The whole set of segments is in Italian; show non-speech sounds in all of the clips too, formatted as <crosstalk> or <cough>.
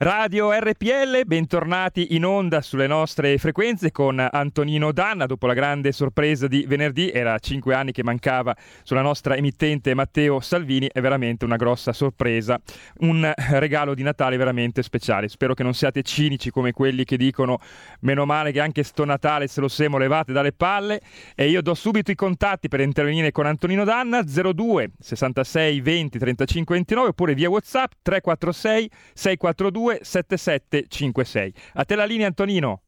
Radio RPL, bentornati in onda sulle nostre frequenze con Antonino Danna. Dopo la grande sorpresa di venerdì, era cinque anni che mancava sulla nostra emittente Matteo Salvini, è veramente una grossa sorpresa, un regalo di Natale veramente speciale. Spero che non siate cinici come quelli che dicono meno male che anche sto Natale se lo siamo levate dalle palle e io do subito i contatti per intervenire con Antonino Danna 02 66 20 35 29 oppure via WhatsApp 346 642 7756. A te la linea Antonino.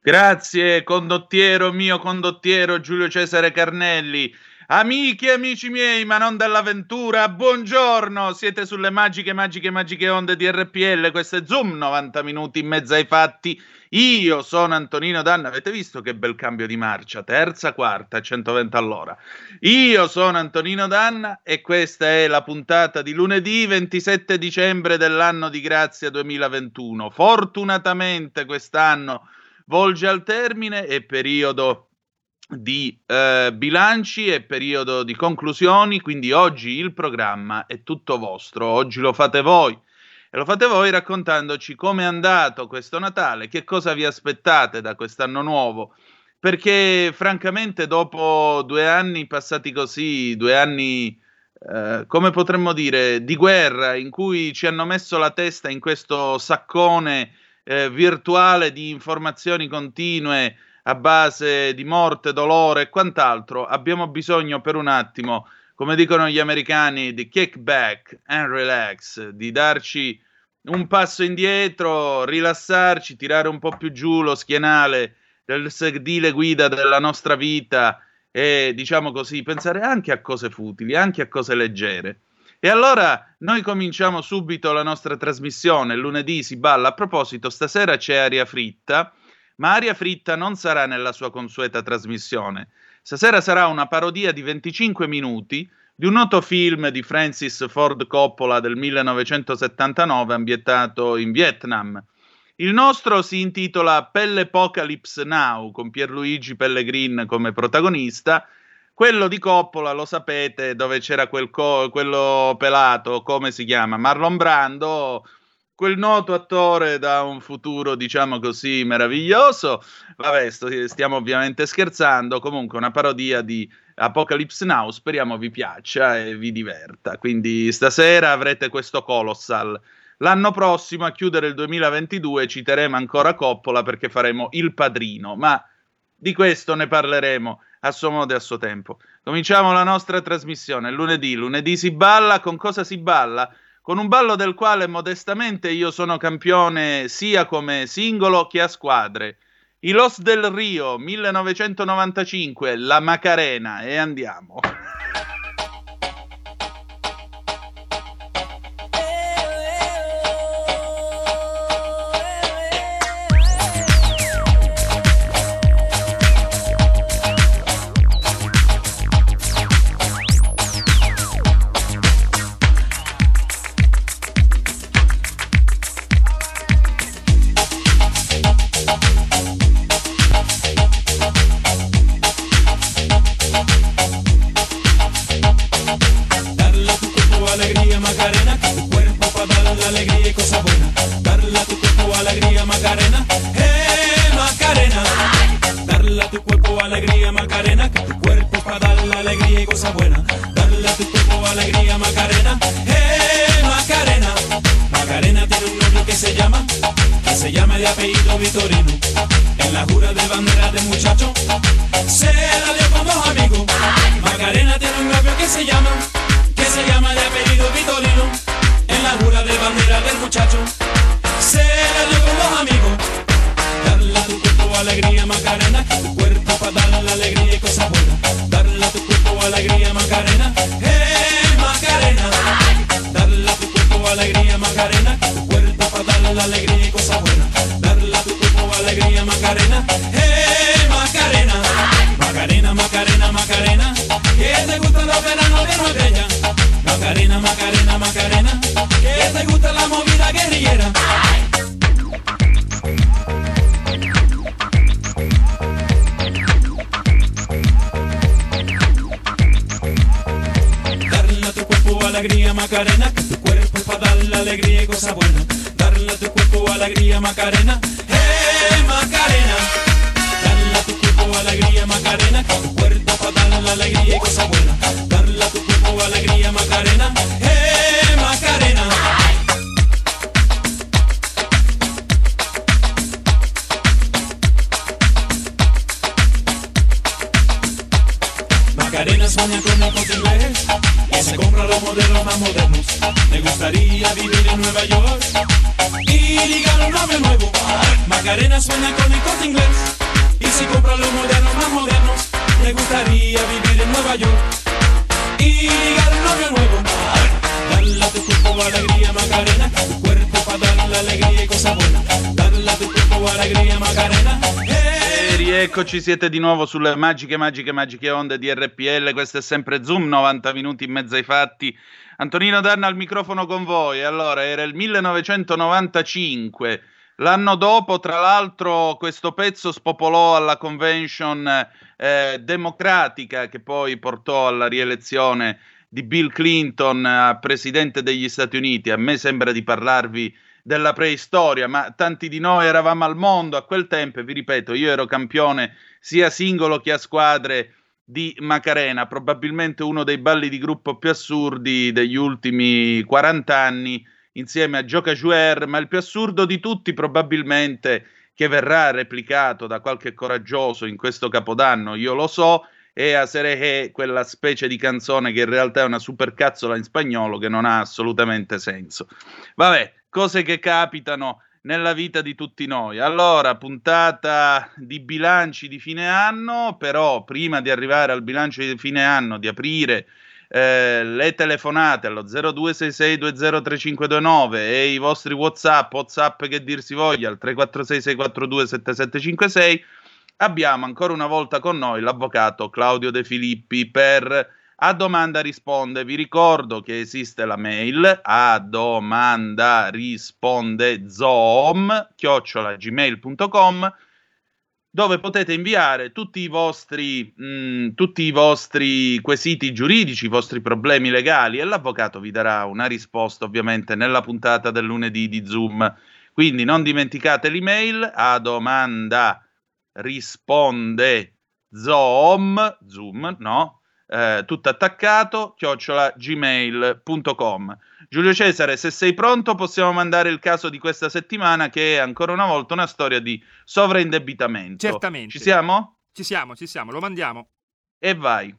Grazie condottiero mio condottiero Giulio Cesare Carnelli. Amici e amici miei, ma non dell'avventura, buongiorno! Siete sulle magiche, magiche, magiche onde di RPL. Questo è Zoom, 90 minuti in mezzo ai fatti. Io sono Antonino Danna. Avete visto che bel cambio di marcia? Terza, quarta, 120 all'ora. Io sono Antonino Danna e questa è la puntata di lunedì 27 dicembre dell'anno di grazia 2021. Fortunatamente quest'anno volge al termine e periodo di eh, bilanci e periodo di conclusioni, quindi oggi il programma è tutto vostro, oggi lo fate voi. E lo fate voi raccontandoci come è andato questo Natale, che cosa vi aspettate da quest'anno nuovo, perché francamente dopo due anni passati così, due anni, eh, come potremmo dire, di guerra, in cui ci hanno messo la testa in questo saccone eh, virtuale di informazioni continue, a base di morte, dolore e quant'altro, abbiamo bisogno per un attimo, come dicono gli americani, di kickback and relax, di darci un passo indietro, rilassarci, tirare un po' più giù lo schienale del sedile guida della nostra vita e, diciamo così, pensare anche a cose futili, anche a cose leggere. E allora noi cominciamo subito la nostra trasmissione. Lunedì si balla. A proposito, stasera c'è aria fritta ma Aria Fritta non sarà nella sua consueta trasmissione. Stasera sarà una parodia di 25 minuti di un noto film di Francis Ford Coppola del 1979 ambientato in Vietnam. Il nostro si intitola Pelle Apocalypse Now, con Pierluigi Pellegrin come protagonista. Quello di Coppola, lo sapete, dove c'era quel co- quello pelato, come si chiama? Marlon Brando, quel noto attore da un futuro, diciamo così, meraviglioso. Vabbè, sto, stiamo ovviamente scherzando, comunque una parodia di Apocalypse Now, speriamo vi piaccia e vi diverta. Quindi stasera avrete questo Colossal. L'anno prossimo, a chiudere il 2022, citeremo ancora Coppola perché faremo Il Padrino, ma di questo ne parleremo a suo modo e a suo tempo. Cominciamo la nostra trasmissione. Lunedì, lunedì si balla, con cosa si balla? Con un ballo del quale modestamente io sono campione sia come singolo che a squadre. I Los del Rio 1995, la Macarena e andiamo. Siete di nuovo sulle magiche, magiche, magiche onde di RPL. Questo è sempre Zoom, 90 minuti in mezzo ai fatti. Antonino Danna al microfono con voi. Allora, era il 1995. L'anno dopo, tra l'altro, questo pezzo spopolò alla convention eh, democratica che poi portò alla rielezione di Bill Clinton a presidente degli Stati Uniti. A me sembra di parlarvi della preistoria, ma tanti di noi eravamo al mondo a quel tempo, e vi ripeto, io ero campione sia singolo che a squadre di Macarena, probabilmente uno dei balli di gruppo più assurdi degli ultimi 40 anni, insieme a Gioca Jouer, ma il più assurdo di tutti probabilmente che verrà replicato da qualche coraggioso in questo capodanno, io lo so, è a Sereje, quella specie di canzone che in realtà è una supercazzola in spagnolo che non ha assolutamente senso. Vabbè, cose che capitano nella vita di tutti noi. Allora, puntata di bilanci di fine anno, però prima di arrivare al bilancio di fine anno, di aprire eh, le telefonate allo 0266203529 e i vostri WhatsApp, WhatsApp che dir si voglia al 346 642 7756, abbiamo ancora una volta con noi l'avvocato Claudio De Filippi per a domanda risponde. Vi ricordo che esiste la mail a domanda risponde zoom chiocciolagmail.com dove potete inviare tutti i vostri mh, tutti i vostri quesiti giuridici, i vostri problemi legali e l'avvocato vi darà una risposta ovviamente nella puntata del lunedì di Zoom. Quindi non dimenticate l'email a domanda risponde zoom zoom no eh, tutto attaccato, chiocciola gmail.com. Giulio Cesare, se sei pronto possiamo mandare il caso di questa settimana che è ancora una volta una storia di sovraindebitamento. Certamente. Ci siamo? Ci siamo, ci siamo, lo mandiamo. E vai.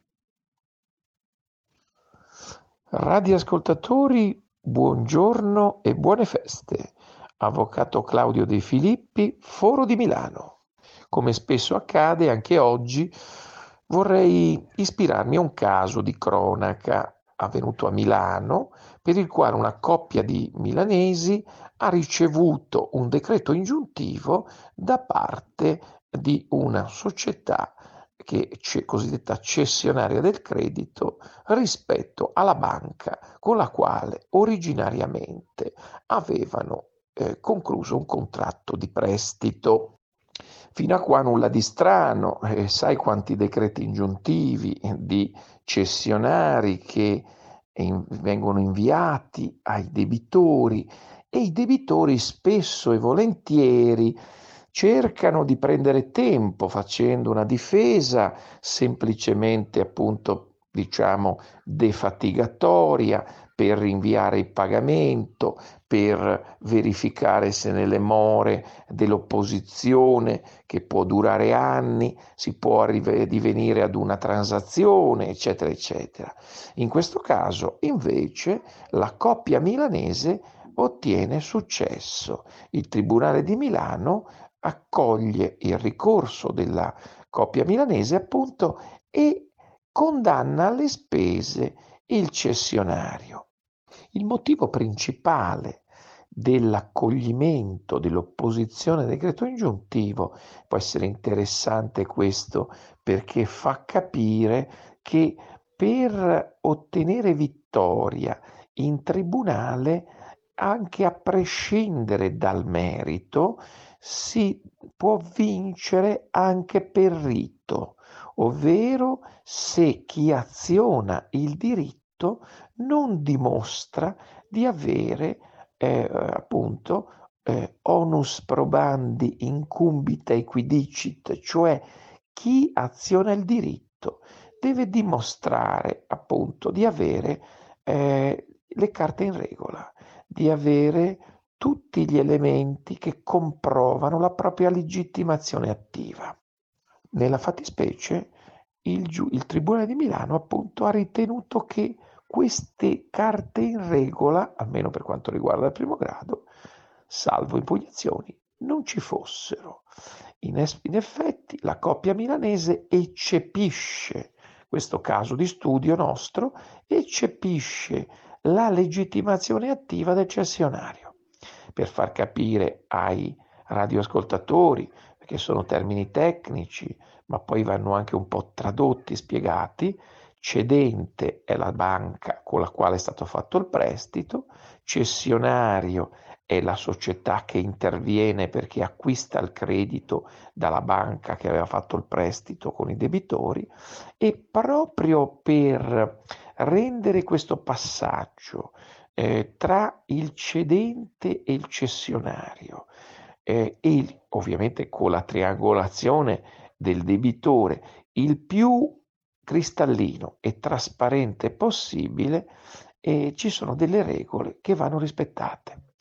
Radioascoltatori, buongiorno e buone feste. Avvocato Claudio De Filippi, Foro di Milano. Come spesso accade, anche oggi vorrei ispirarmi a un caso di cronaca avvenuto a Milano per il quale una coppia di milanesi ha ricevuto un decreto ingiuntivo da parte di una società che è cosiddetta cessionaria del credito rispetto alla banca con la quale originariamente avevano eh, concluso un contratto di prestito. Fino a qua nulla di strano, eh, sai quanti decreti ingiuntivi di cessionari che in, vengono inviati ai debitori e i debitori spesso e volentieri cercano di prendere tempo facendo una difesa semplicemente appunto diciamo defatigatoria per rinviare il pagamento, per verificare se nelle more dell'opposizione, che può durare anni, si può divenire ad una transazione, eccetera, eccetera. In questo caso, invece, la coppia milanese ottiene successo. Il Tribunale di Milano accoglie il ricorso della coppia milanese, appunto, e condanna alle spese il cessionario. Il motivo principale dell'accoglimento dell'opposizione al decreto ingiuntivo può essere interessante questo perché fa capire che per ottenere vittoria in tribunale, anche a prescindere dal merito, si può vincere anche per rito, ovvero se chi aziona il diritto non dimostra di avere eh, appunto eh, onus probandi incumbita equidicit, cioè chi aziona il diritto deve dimostrare appunto di avere eh, le carte in regola, di avere tutti gli elementi che comprovano la propria legittimazione attiva. Nella fattispecie il, il Tribunale di Milano appunto ha ritenuto che queste carte in regola, almeno per quanto riguarda il primo grado, salvo impugnazioni, non ci fossero. In, es- in effetti la coppia milanese eccepisce questo caso di studio nostro, eccepisce la legittimazione attiva del cessionario. Per far capire ai radioascoltatori, perché sono termini tecnici, ma poi vanno anche un po' tradotti, spiegati, cedente è la banca con la quale è stato fatto il prestito, cessionario è la società che interviene perché acquista il credito dalla banca che aveva fatto il prestito con i debitori. E proprio per rendere questo passaggio eh, tra il cedente e il cessionario eh, e ovviamente con la triangolazione del debitore il più cristallino e trasparente possibile e ci sono delle regole che vanno rispettate.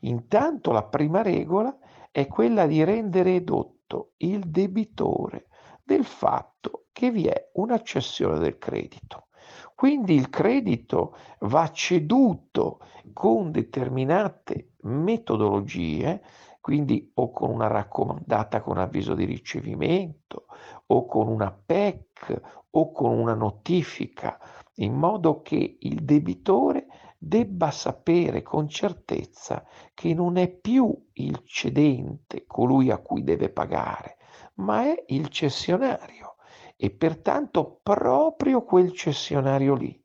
Intanto la prima regola è quella di rendere edotto il debitore del fatto che vi è una cessione del credito. Quindi il credito va ceduto con determinate metodologie, quindi o con una raccomandata con avviso di ricevimento, o con una PEC, o con una notifica, in modo che il debitore debba sapere con certezza che non è più il cedente colui a cui deve pagare, ma è il cessionario. E pertanto proprio quel cessionario lì,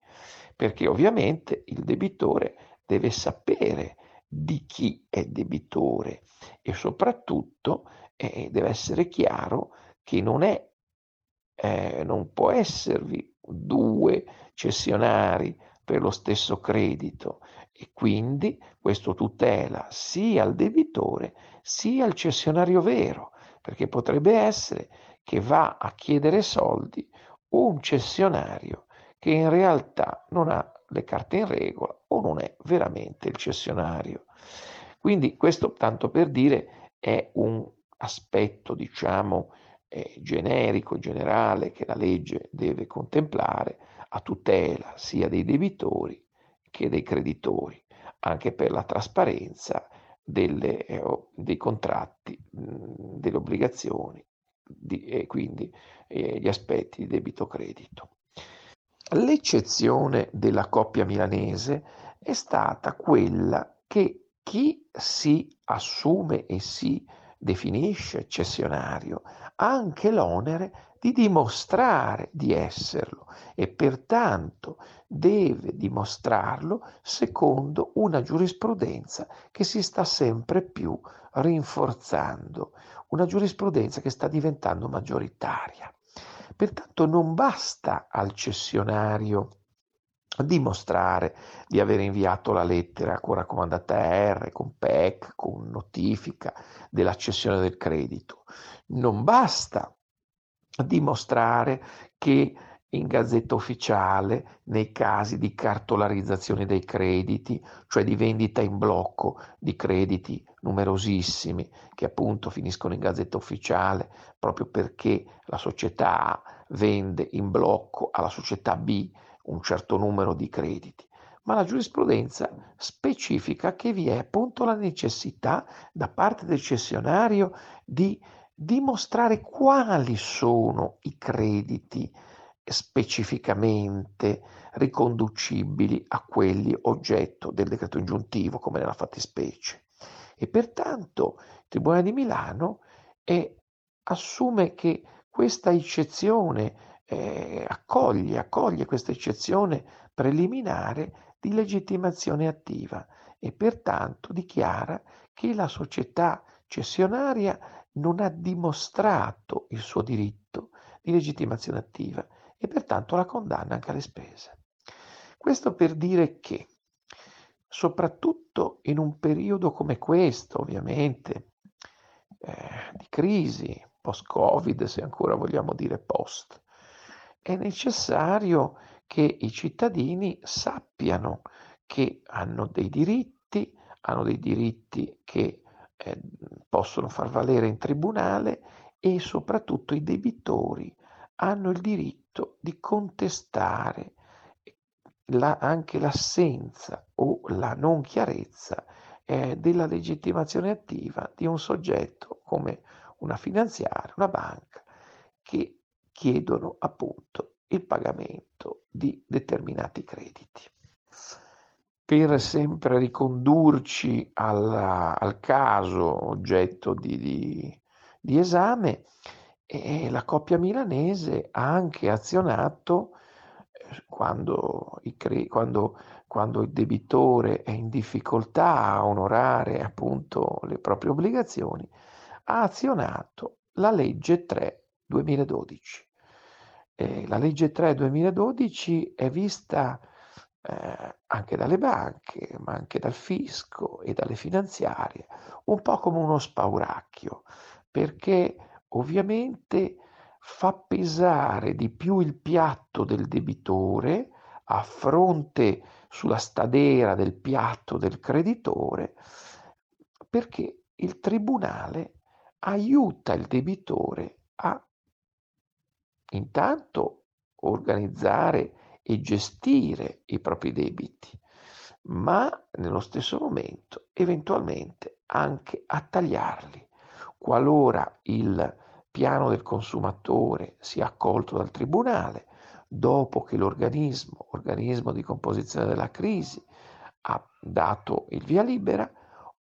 perché ovviamente il debitore deve sapere di chi è debitore e soprattutto eh, deve essere chiaro che non è eh, non può esservi due cessionari per lo stesso credito e quindi questo tutela sia il debitore sia il cessionario vero, perché potrebbe essere che va a chiedere soldi un cessionario che in realtà non ha le carte in regola o non è veramente il cessionario. Quindi questo tanto per dire è un aspetto, diciamo, eh, generico, generale che la legge deve contemplare a tutela sia dei debitori che dei creditori, anche per la trasparenza delle, eh, dei contratti, mh, delle obbligazioni di, e quindi eh, gli aspetti di debito-credito. L'eccezione della coppia milanese è stata quella che chi si assume e si definisce cessionario ha anche l'onere di dimostrare di esserlo e pertanto deve dimostrarlo secondo una giurisprudenza che si sta sempre più rinforzando, una giurisprudenza che sta diventando maggioritaria. Pertanto non basta al cessionario dimostrare di aver inviato la lettera con raccomandata R, con PEC, con notifica della cessione del credito. Non basta dimostrare che in gazzetta ufficiale nei casi di cartolarizzazione dei crediti, cioè di vendita in blocco di crediti numerosissimi che appunto finiscono in gazzetta ufficiale proprio perché la società A vende in blocco alla società B un certo numero di crediti, ma la giurisprudenza specifica che vi è appunto la necessità da parte del cessionario di dimostrare quali sono i crediti specificamente riconducibili a quelli oggetto del decreto ingiuntivo, come nella fattispecie. E pertanto il Tribunale di Milano è, assume che questa eccezione eh, accoglie, accoglie questa eccezione preliminare di legittimazione attiva e pertanto dichiara che la società cessionaria non ha dimostrato il suo diritto di legittimazione attiva e pertanto la condanna anche alle spese. Questo per dire che, soprattutto in un periodo come questo, ovviamente, eh, di crisi, post-Covid, se ancora vogliamo dire post, è necessario che i cittadini sappiano che hanno dei diritti, hanno dei diritti che eh, possono far valere in tribunale e soprattutto i debitori hanno il diritto di contestare la, anche l'assenza o la non chiarezza eh, della legittimazione attiva di un soggetto come una finanziaria, una banca, che chiedono appunto il pagamento di determinati crediti. Per sempre ricondurci al, al caso oggetto di, di, di esame, eh, la coppia milanese ha anche azionato eh, quando, quando, quando, il debitore è in difficoltà a onorare appunto le proprie obbligazioni, ha azionato la legge 3 2012. Eh, la legge 3 2012 è vista eh, anche dalle banche, ma anche dal fisco e dalle finanziarie, un po' come uno spauracchio, perché ovviamente fa pesare di più il piatto del debitore a fronte sulla stadera del piatto del creditore, perché il tribunale aiuta il debitore a intanto organizzare e gestire i propri debiti, ma nello stesso momento eventualmente anche a tagliarli. Qualora il piano del consumatore sia accolto dal tribunale, dopo che l'organismo, organismo di composizione della crisi, ha dato il via libera,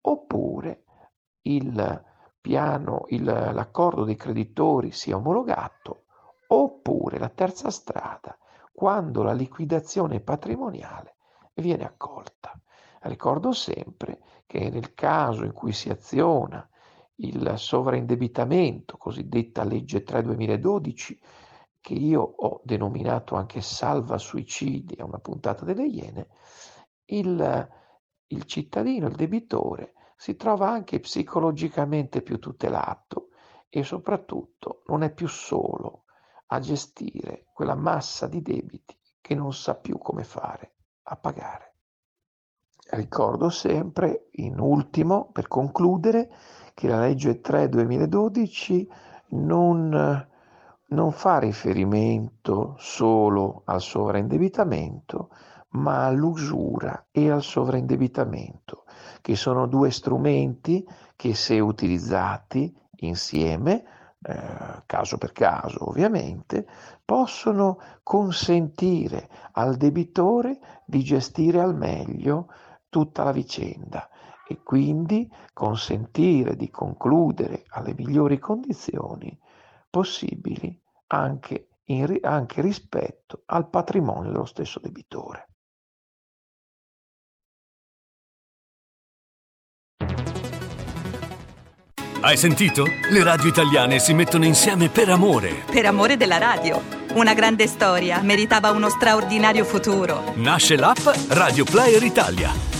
oppure il piano, il, l'accordo dei creditori sia omologato, oppure la terza strada, quando la liquidazione patrimoniale viene accolta. Ricordo sempre che nel caso in cui si aziona il sovraindebitamento, cosiddetta legge 3 2012, che io ho denominato anche salva suicidi a una puntata delle Iene, il, il cittadino, il debitore, si trova anche psicologicamente più tutelato e soprattutto non è più solo a gestire quella massa di debiti che non sa più come fare a pagare. Ricordo sempre, in ultimo, per concludere, che la legge 3 2012 non, non fa riferimento solo al sovraindebitamento, ma all'usura e al sovraindebitamento che sono due strumenti che se utilizzati insieme, eh, caso per caso ovviamente, possono consentire al debitore di gestire al meglio tutta la vicenda e quindi consentire di concludere alle migliori condizioni possibili anche, in, anche rispetto al patrimonio dello stesso debitore. Hai sentito? Le radio italiane si mettono insieme per amore. Per amore della radio. Una grande storia meritava uno straordinario futuro. Nasce l'app Radio Player Italia.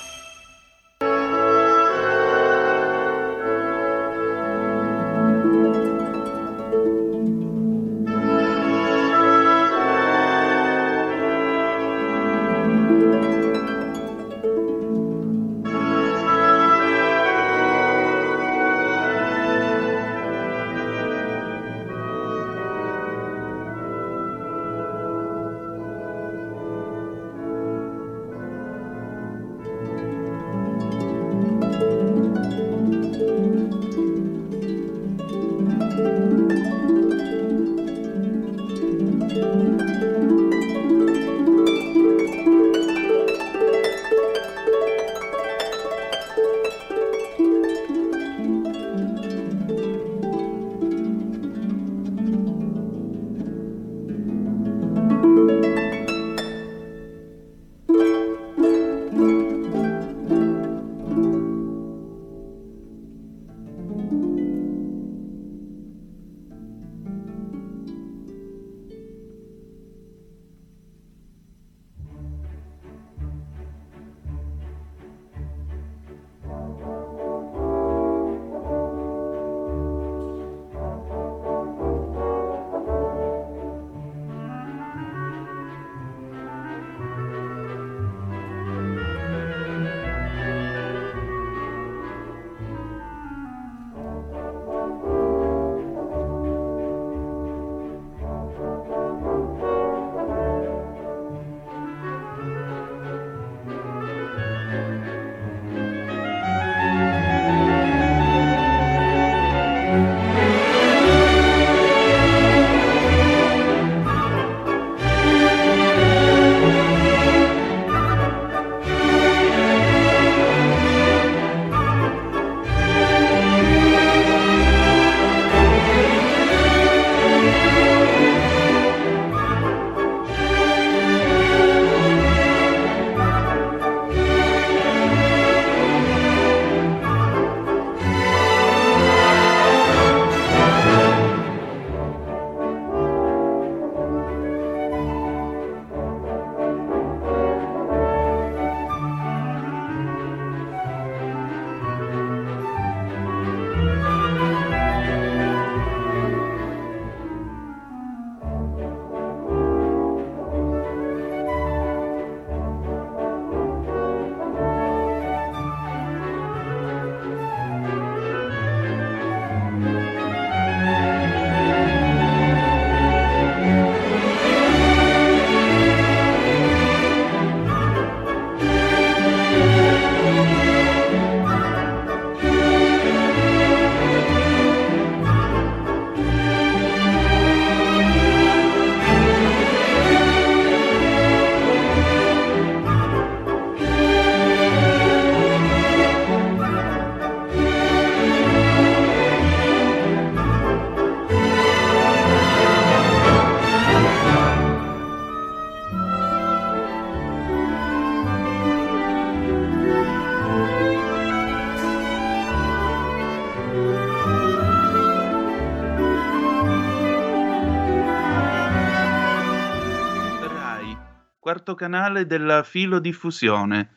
Quarto canale della filodiffusione.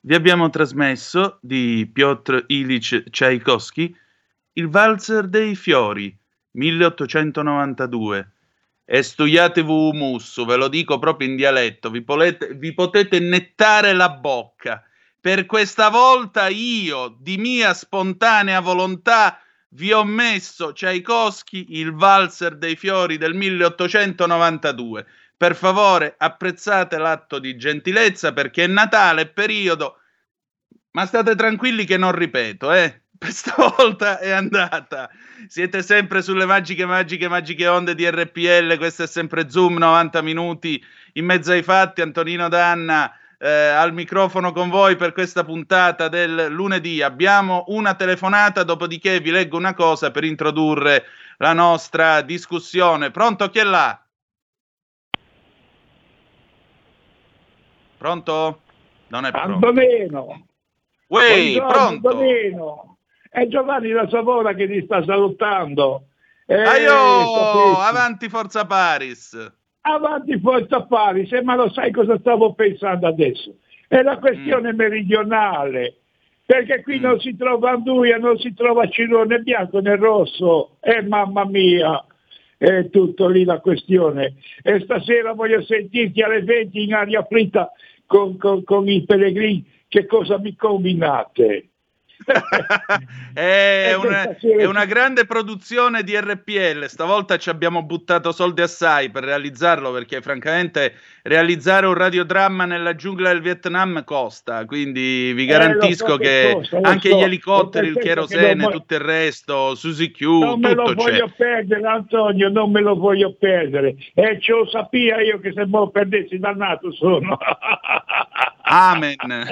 Vi abbiamo trasmesso di Piotr Ilich Tchaikovsky il Valzer dei fiori 1892. E studiatevi musso, ve lo dico proprio in dialetto, vi, polete, vi potete nettare la bocca. Per questa volta io, di mia spontanea volontà, vi ho messo Tchaikovsky il Valzer dei fiori del 1892. Per favore, apprezzate l'atto di gentilezza perché è Natale, periodo. Ma state tranquilli che non ripeto, eh? <laughs> Questa volta è andata. Siete sempre sulle magiche, magiche, magiche onde di RPL. Questo è sempre Zoom 90 minuti in mezzo ai fatti. Antonino Danna eh, al microfono con voi per questa puntata del lunedì. Abbiamo una telefonata, dopodiché vi leggo una cosa per introdurre la nostra discussione. Pronto? Chi è là? Pronto? Non è pronto. Antonino. Uè, pronto? Antonino. È Giovanni da Savona che ti sta salutando. Eh, Aio, avanti Forza Paris. avanti Forza Paris, eh, ma lo sai cosa stavo pensando adesso? È la questione meridionale, perché qui Mm. non si trova Anduia, non si trova Ciro né bianco né rosso. Eh, mamma mia, è tutto lì la questione. E stasera voglio sentirti alle 20 in aria fritta con, con- con i pellegrini, che cosa mi combinate? <laughs> è, Eh, una, è una grande produzione di RPL. Stavolta ci abbiamo buttato soldi assai per realizzarlo perché, francamente, realizzare un radiodramma nella giungla del Vietnam costa. Quindi vi Eh, garantisco lo so che costa, anche so. gli elicotteri, il cherosene, tutto il resto, Suzy Q, Non me lo c'è. voglio perdere, Antonio, non me lo voglio perdere. E ce lo sapia io che se me lo perdessi dannato sono. <laughs> Amen. <laughs>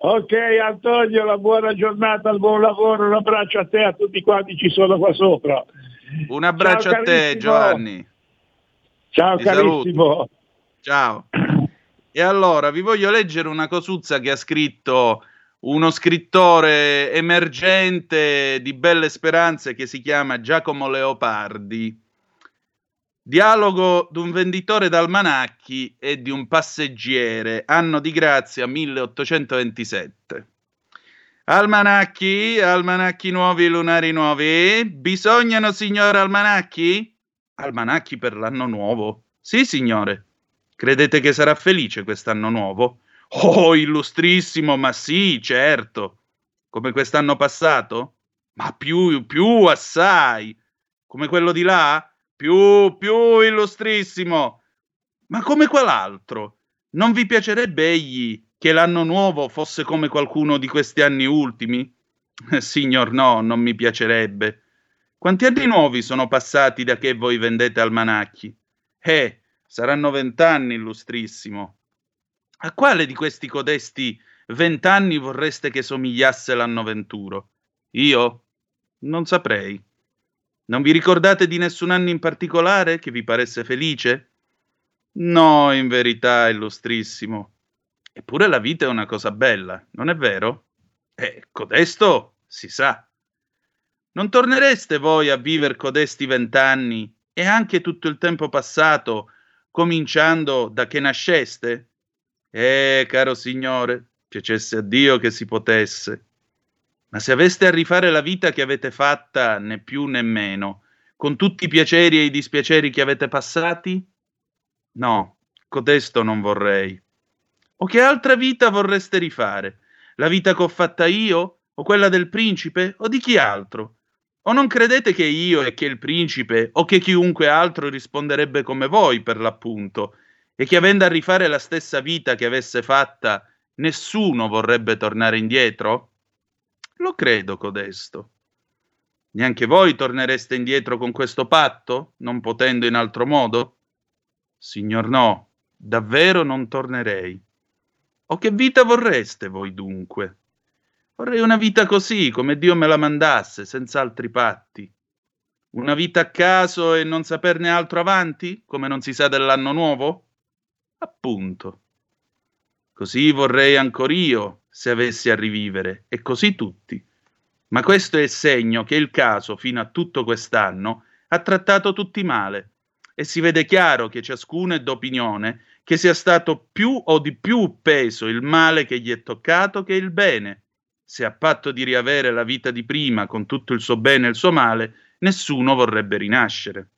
Ok Antonio, la buona giornata, il buon lavoro, un abbraccio a te e a tutti quanti ci sono qua sopra. Un abbraccio Ciao, a te. Giovanni. Ciao Ti carissimo. Ciao. E allora vi voglio leggere una cosuzza che ha scritto uno scrittore emergente di belle speranze che si chiama Giacomo Leopardi. Dialogo d'un venditore d'almanacchi e di un passeggere, anno di grazia 1827. Almanacchi, almanacchi nuovi, lunari nuovi, bisognano signor almanacchi? Almanacchi per l'anno nuovo? Sì, signore. Credete che sarà felice quest'anno nuovo? Oh, illustrissimo, ma sì, certo. Come quest'anno passato? Ma più, più assai. Come quello di là? Più, più illustrissimo. Ma come quell'altro? Non vi piacerebbe egli che l'anno nuovo fosse come qualcuno di questi anni ultimi? Eh, Signor no, non mi piacerebbe. Quanti anni nuovi sono passati da che voi vendete almanacchi? Eh, saranno vent'anni, illustrissimo. A quale di questi codesti vent'anni vorreste che somigliasse l'anno venturo? Io? Non saprei. Non vi ricordate di nessun anno in particolare che vi paresse felice? No, in verità, illustrissimo. Eppure la vita è una cosa bella, non è vero? Eh, codesto si sa. Non tornereste voi a viver codesti vent'anni e anche tutto il tempo passato, cominciando da che nasceste? Eh, caro signore, piacesse a Dio che si potesse. Ma se aveste a rifare la vita che avete fatta, né più né meno, con tutti i piaceri e i dispiaceri che avete passati? No, codesto non vorrei. O che altra vita vorreste rifare? La vita che ho fatta io? O quella del principe? O di chi altro? O non credete che io e che il principe o che chiunque altro risponderebbe come voi, per l'appunto, e che avendo a rifare la stessa vita che avesse fatta, nessuno vorrebbe tornare indietro? Lo credo, codesto. Neanche voi tornereste indietro con questo patto, non potendo in altro modo? Signor no, davvero non tornerei. O che vita vorreste voi dunque? Vorrei una vita così, come Dio me la mandasse, senza altri patti. Una vita a caso e non saperne altro avanti, come non si sa dell'anno nuovo? Appunto. Così vorrei ancor io, se avessi a rivivere, e così tutti. Ma questo è il segno che il caso, fino a tutto quest'anno, ha trattato tutti male. e si vede chiaro che ciascuno è d'opinione che sia stato più o di più peso il male che gli è toccato che il bene. Se a patto di riavere la vita di prima con tutto il suo bene e il suo male, nessuno vorrebbe rinascere.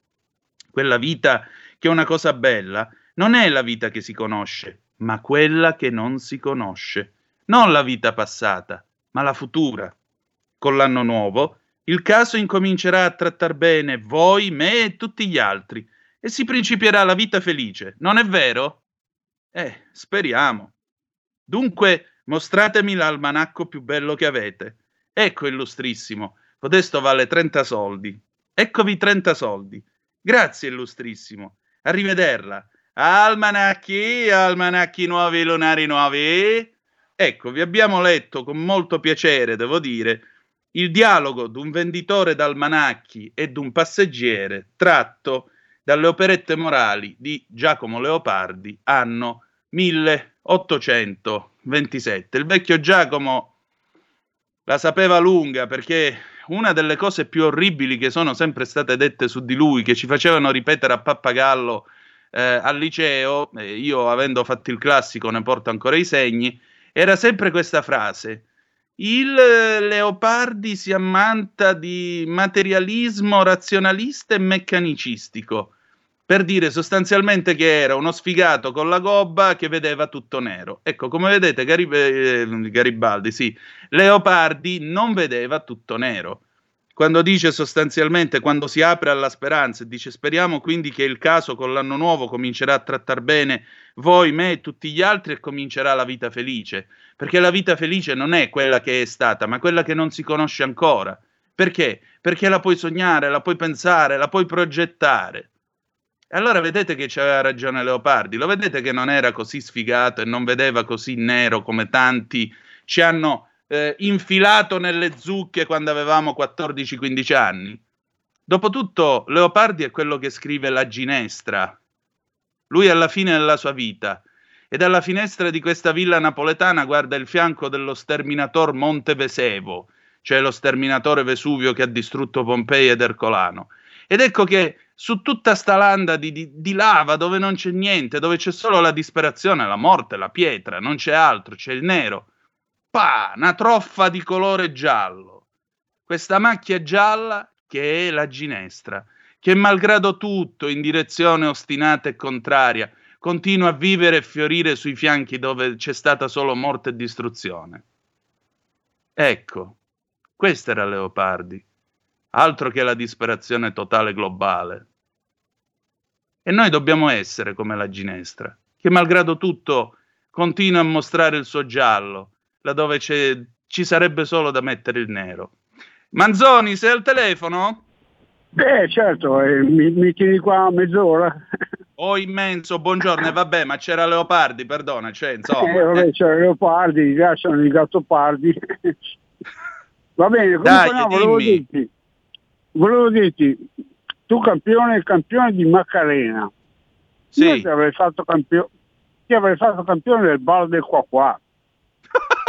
Quella vita che è una cosa bella non è la vita che si conosce, ma quella che non si conosce. Non la vita passata, ma la futura. Con l'anno nuovo, il caso incomincerà a trattar bene voi, me e tutti gli altri, e si principierà la vita felice, non è vero? Eh, speriamo. Dunque, mostratemi l'almanacco più bello che avete. Ecco, illustrissimo, codesto vale 30 soldi. Eccovi 30 soldi. Grazie, illustrissimo. Arrivederla. Almanacchi, almanacchi nuovi, lunari nuovi. Ecco, vi abbiamo letto con molto piacere, devo dire, il dialogo d'un venditore d'almanacchi e d'un passeggere tratto dalle operette morali di Giacomo Leopardi, anno 1827. Il vecchio Giacomo la sapeva lunga perché una delle cose più orribili che sono sempre state dette su di lui, che ci facevano ripetere a pappagallo eh, al liceo, eh, io avendo fatto il classico ne porto ancora i segni, era sempre questa frase. Il Leopardi si ammanta di materialismo razionalista e meccanicistico per dire sostanzialmente che era uno sfigato con la gobba che vedeva tutto nero. Ecco, come vedete, Garib- eh, Garibaldi, sì, Leopardi non vedeva tutto nero. Quando dice sostanzialmente, quando si apre alla speranza, dice speriamo quindi che il caso con l'anno nuovo comincerà a trattar bene voi, me e tutti gli altri e comincerà la vita felice. Perché la vita felice non è quella che è stata, ma quella che non si conosce ancora. Perché? Perché la puoi sognare, la puoi pensare, la puoi progettare. E allora vedete che c'aveva ragione Leopardi, lo vedete che non era così sfigato e non vedeva così nero come tanti ci hanno eh, infilato nelle zucche quando avevamo 14-15 anni. Dopotutto Leopardi è quello che scrive La Ginestra. Lui alla fine della sua vita e dalla finestra di questa villa napoletana guarda il fianco dello sterminator Monte Vesevo, cioè lo sterminatore Vesuvio che ha distrutto Pompei ed Ercolano. Ed ecco che su tutta sta landa di, di, di, lava dove non c'è niente, dove c'è solo la disperazione, la morte, la pietra, non c'è altro, c'è il nero. Pa, una troffa di colore giallo. Questa macchia gialla che è la ginestra, che malgrado tutto, in direzione ostinata e contraria, continua a vivere e fiorire sui fianchi dove c'è stata solo morte e distruzione. Ecco, questa era Leopardi, altro che la disperazione totale globale. E noi dobbiamo essere come la ginestra, che malgrado tutto continua a mostrare il suo giallo, laddove ci sarebbe solo da mettere il nero. Manzoni, sei al telefono? Beh, certo, eh, mi, mi tieni qua mezz'ora. Oh immenso, buongiorno, e vabbè, ma c'era Leopardi, perdona, cioè, insomma. Eh, vabbè, c'era Leopardi, gli piacciono i gattopardi. <laughs> Va bene, comunque Dai, no, volevo dirti, volevo dirti, tu campione, il campione di Macarena, Sì. ti avrei fatto, campio- ti avrei fatto campione del ballo del qua qua. <laughs>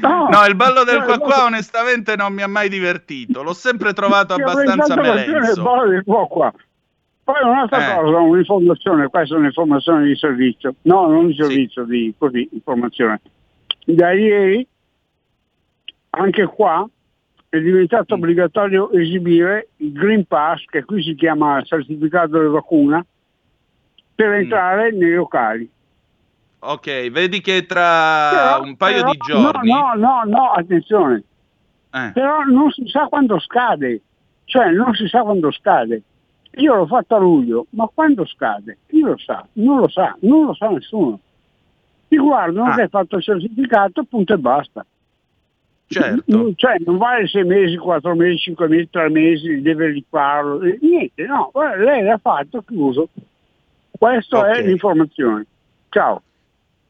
No, No, il ballo del qua qua onestamente non mi ha mai divertito, l'ho sempre trovato abbastanza qua. Poi un'altra Eh. cosa, un'informazione, questa è un'informazione di servizio, no, non di servizio, di così, informazione. Da ieri, anche qua, è diventato Mm. obbligatorio esibire il Green Pass, che qui si chiama certificato di vacuna, per Mm. entrare nei locali. Ok, vedi che tra Però- un paio però- di giorni... No, no, no, no, attenzione. Eh, Però non si sa quando scade, cioè non si sa quando scade. Io l'ho fatto a luglio, ma quando scade? Chi lo sa? Non lo sa, non lo sa nessuno. Ti guardano Ah. che hai fatto il certificato, punto e basta. certo. Cioè non vale sei mesi, quattro mesi, cinque mesi, tre mesi, deve rifarlo. eh, Niente, no, guarda, lei l'ha fatto, chiuso. Questa Ok. è l'informazione. Ciao.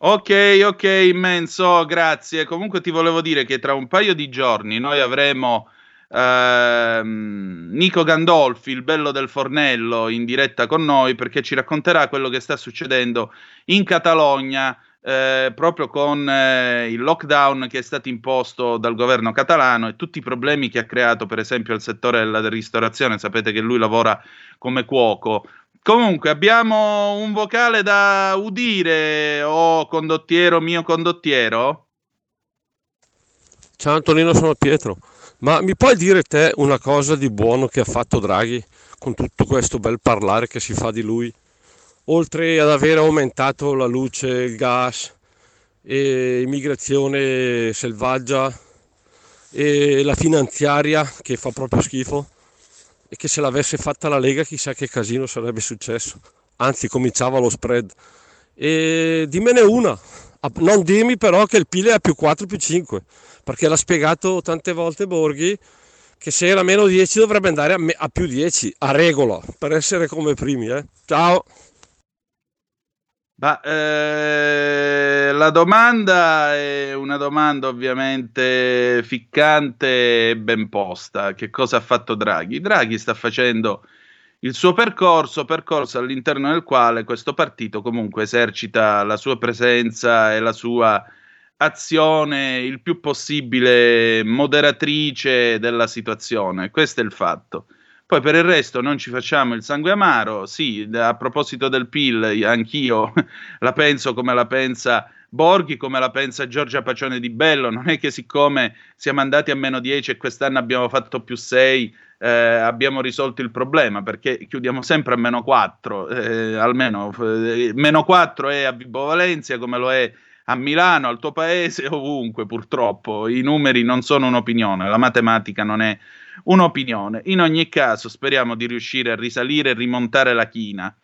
Ok, ok, immenso, grazie. Comunque ti volevo dire che tra un paio di giorni noi avremo ehm, Nico Gandolfi, il bello del fornello, in diretta con noi perché ci racconterà quello che sta succedendo in Catalogna eh, proprio con eh, il lockdown che è stato imposto dal governo catalano e tutti i problemi che ha creato, per esempio, il settore della ristorazione. Sapete che lui lavora come cuoco. Comunque, abbiamo un vocale da udire, o oh, condottiero mio condottiero? Ciao Antonino, sono Pietro. Ma mi puoi dire te una cosa di buono che ha fatto Draghi con tutto questo bel parlare che si fa di lui? oltre ad aver aumentato la luce, il gas, e immigrazione selvaggia e la finanziaria che fa proprio schifo e che se l'avesse fatta la Lega chissà che casino sarebbe successo. Anzi cominciava lo spread. E dimmene una. Non dimmi però che il PIL è a più 4 più 5 perché l'ha spiegato tante volte Borghi che se era meno 10 dovrebbe andare a, me- a più 10 a regola per essere come primi eh. ciao ma, eh, la domanda è una domanda ovviamente ficcante e ben posta. Che cosa ha fatto Draghi? Draghi sta facendo il suo percorso, percorso all'interno del quale questo partito comunque esercita la sua presenza e la sua azione il più possibile moderatrice della situazione. Questo è il fatto. Poi per il resto non ci facciamo il sangue amaro. Sì, a proposito del PIL, anch'io <laughs> la penso come la pensa Borghi, come la pensa Giorgia Pacione di Bello. Non è che siccome siamo andati a meno 10 e quest'anno abbiamo fatto più 6, eh, abbiamo risolto il problema, perché chiudiamo sempre a meno 4, eh, almeno eh, meno 4 è a Vibo Valencia come lo è a Milano, al tuo paese, ovunque purtroppo. I numeri non sono un'opinione, la matematica non è un'opinione. In ogni caso, speriamo di riuscire a risalire e rimontare la china.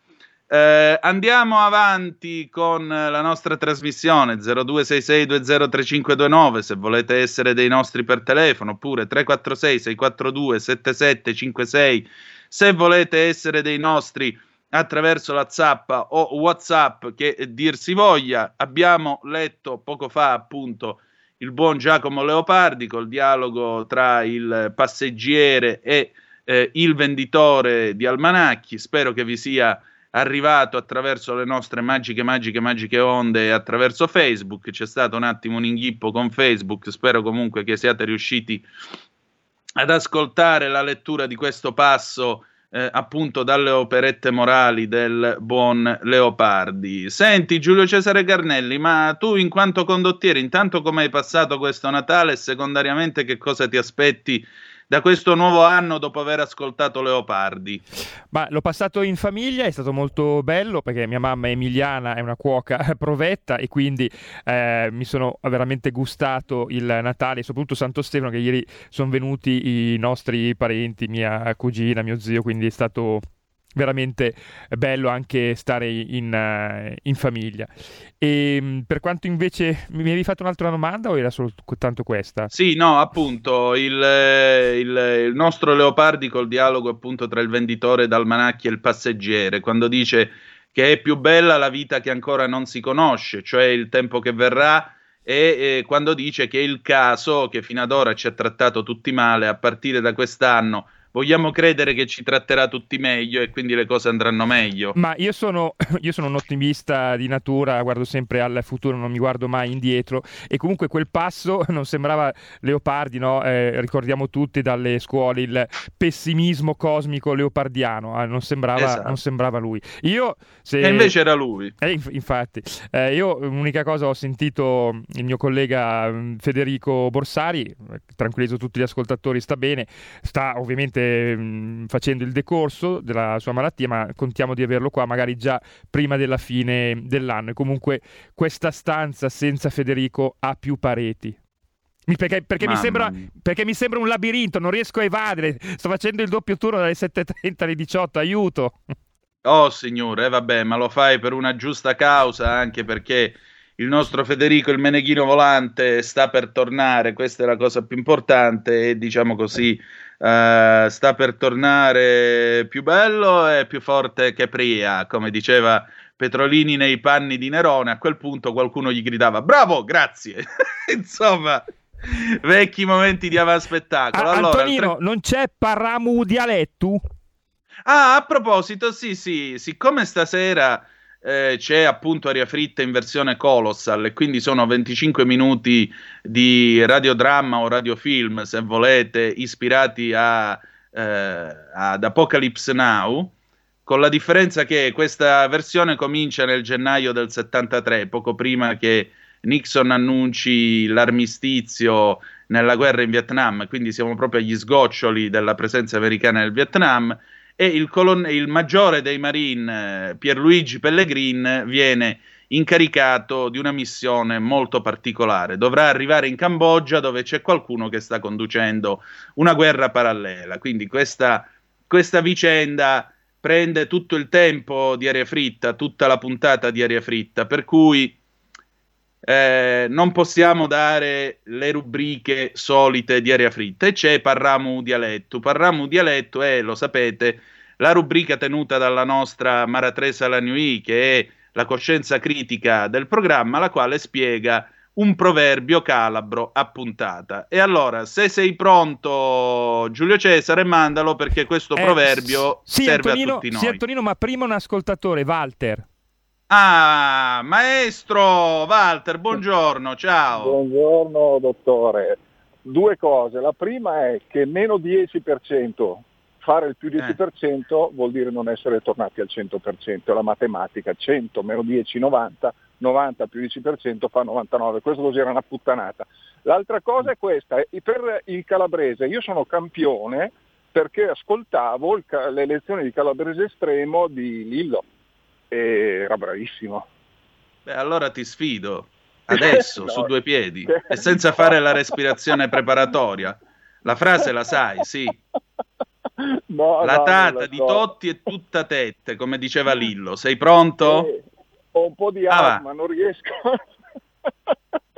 Eh, andiamo avanti con la nostra trasmissione 0266203529 se volete essere dei nostri per telefono oppure 346 642 7756 se volete essere dei nostri attraverso la zappa o whatsapp che dir si voglia abbiamo letto poco fa appunto il buon Giacomo Leopardi col dialogo tra il passeggere e eh, il venditore di almanacchi. Spero che vi sia arrivato attraverso le nostre magiche, magiche, magiche onde e attraverso Facebook. C'è stato un attimo un inghippo con Facebook. Spero comunque che siate riusciti ad ascoltare la lettura di questo passo eh, appunto dalle operette morali del buon Leopardi. Senti Giulio Cesare Garnelli, ma tu in quanto condottiere, intanto come hai passato questo Natale e secondariamente che cosa ti aspetti da questo nuovo anno dopo aver ascoltato Leopardi? Ma l'ho passato in famiglia, è stato molto bello perché mia mamma Emiliana è una cuoca <laughs> provetta e quindi eh, mi sono veramente gustato il Natale, soprattutto Santo Stefano che ieri sono venuti i nostri parenti, mia cugina, mio zio, quindi è stato veramente bello anche stare in, uh, in famiglia. E ehm, per quanto invece mi avevi fatto un'altra domanda o era soltanto questa? Sì, no, appunto, il, il, il nostro Leopardi col dialogo appunto tra il venditore d'almanacchi e il passeggero, quando dice che è più bella la vita che ancora non si conosce, cioè il tempo che verrà e eh, quando dice che il caso che fino ad ora ci ha trattato tutti male, a partire da quest'anno vogliamo credere che ci tratterà tutti meglio e quindi le cose andranno meglio. Ma io sono, <clears throat> io sono un ottimista di natura, guardo sempre al futuro, non mi guardo mai indietro e comunque quel passo <laughs> non sembrava Leopardi, no? eh, ricordiamo tutti dalle scuole il pessimismo cosmico leopardiano, eh, non, sembrava, esatto. non, sembrava, lui. Io, se... E invece era lui. Eh, inf- infatti, eh, io l'unica cosa ho sentito il mio collega mm, Federico Borsari, tranquillizzo tutti gli ascoltatori, sta bene, sta ovviamente mm, facendo il decorso della sua malattia, ma contiamo di averlo qua magari già prima della fine dell'anno. E comunque questa stanza senza Federico ha più pareti. Perché, perché, mi sembra, perché, mi sembra, un labirinto, non riesco a evadere. Sto facendo il doppio turno dalle 7.30 alle 18, aiuto. Oh signore, eh, vabbè, ma lo fai per una giusta causa, anche perché il nostro Federico, il meneghino volante, sta per tornare, questa è la cosa più importante e diciamo così uh, sta per tornare più bello e più forte che Pria, come diceva Petrolini nei panni di Nerone, a quel punto qualcuno gli gridava bravo, grazie. <laughs> Insomma, vecchi momenti di avanspettacolo. Ah, allora, Antonino, tre... non c'è Paramu dialetto? Ah, a proposito, sì, sì, siccome stasera eh, c'è appunto Aria Fritta in versione colossal e quindi sono 25 minuti di radiodramma o radiofilm, se volete, ispirati a, eh, ad Apocalypse Now, con la differenza che questa versione comincia nel gennaio del 73, poco prima che Nixon annunci l'armistizio nella guerra in Vietnam, quindi siamo proprio agli sgoccioli della presenza americana nel Vietnam e il, colon- il maggiore dei Marine, Pierluigi Pellegrin, viene incaricato di una missione molto particolare. Dovrà arrivare in Cambogia dove c'è qualcuno che sta conducendo una guerra parallela. Quindi questa, questa vicenda prende tutto il tempo di aria fritta, tutta la puntata di aria fritta, per cui eh, non possiamo dare le rubriche solite di aria fritta e c'è Parramu Dialetto. Parramu Dialetto è, lo sapete, la rubrica tenuta dalla nostra Maratresa Lanui, che è la coscienza critica del programma, la quale spiega un proverbio calabro a puntata. E allora, se sei pronto, Giulio Cesare, mandalo perché questo eh, proverbio sì, serve Antonino, a tutti noi. Sì, Antonino, ma prima un ascoltatore, Walter. Ah, maestro Walter, buongiorno, ciao. Buongiorno, dottore. Due cose. La prima è che meno 10%, fare il più 10% eh. vuol dire non essere tornati al 100%, è la matematica, 100 meno 10, 90, 90 più 10% fa 99, questo così era una puttanata. L'altra cosa è questa, per il calabrese io sono campione perché ascoltavo il, le lezioni di calabrese estremo di Lillo e era bravissimo. Beh, allora ti sfido adesso <laughs> no. su due piedi e senza fare la respirazione preparatoria. La frase la sai, sì. No, la no, tata di so. Totti è tutta tette, come diceva Lillo. Sei pronto? Eh, ho un po' di ah, ma non riesco.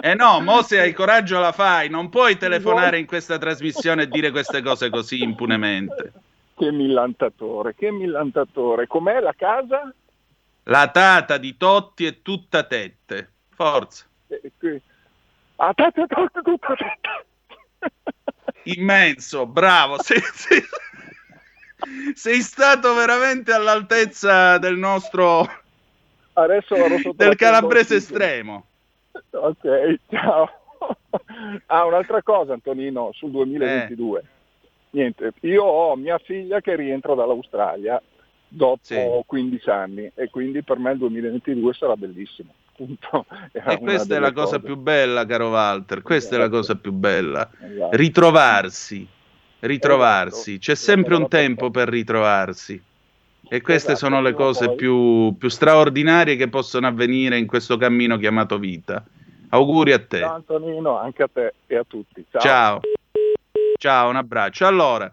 Eh no, mo se hai <laughs> coraggio la fai, non puoi telefonare in questa trasmissione e dire queste cose così impunemente. Che millantatore, che millantatore. Com'è la casa? La tata di Totti è tutta tette. Forza. Eh, ah, tette, tette, tutta tette. Immenso, bravo. Sei, sei, sei, stato veramente all'altezza del nostro... Adesso del calabrese estremo. Ok, ciao. <laughs> Ah, un'altra cosa Antonino sul 2022. Eh. Niente, io ho mia figlia che rientra dall'Australia dopo sì. 15 anni e quindi per me il 2022 sarà bellissimo. <laughs> e questa è la cosa più bella, caro Walter, questa esatto. è la cosa più bella. Esatto. Ritrovarsi, ritrovarsi. Esatto. C'è sempre un tempo per ritrovarsi. E queste esatto. sono le cose più, più, straordinarie che possono avvenire in questo cammino chiamato vita. Auguri a te. Ciao Antonino, anche a te e a tutti. Ciao. Ciao, Ciao un abbraccio. Allora,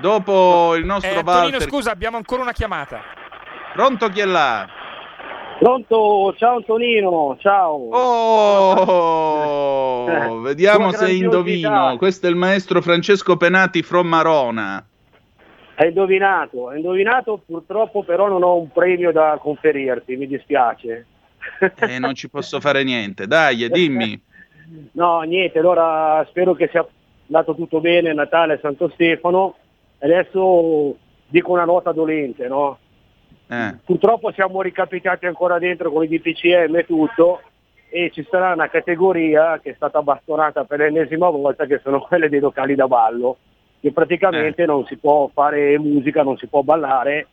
Dopo il nostro eh, Walter... Antonino, scusa, abbiamo ancora una chiamata. Pronto chi è là? Pronto, ciao Antonino, ciao. Oh, <laughs> vediamo se indovino. Questo è il maestro Francesco Penati from Marona. Hai indovinato, hai indovinato, purtroppo però non ho un premio da conferirti, mi dispiace. Eh, non ci posso fare niente, dai, dimmi. <laughs> No, niente, allora spero che sia andato tutto bene, Natale, Santo Stefano Adesso dico una nota dolente, no? Eh. Purtroppo siamo ricapitati ancora dentro con i DPCM e tutto e ci sarà una categoria che è stata bastonata per l'ennesima volta che sono quelle dei locali da ballo che praticamente eh. non si può fare musica, non si può ballare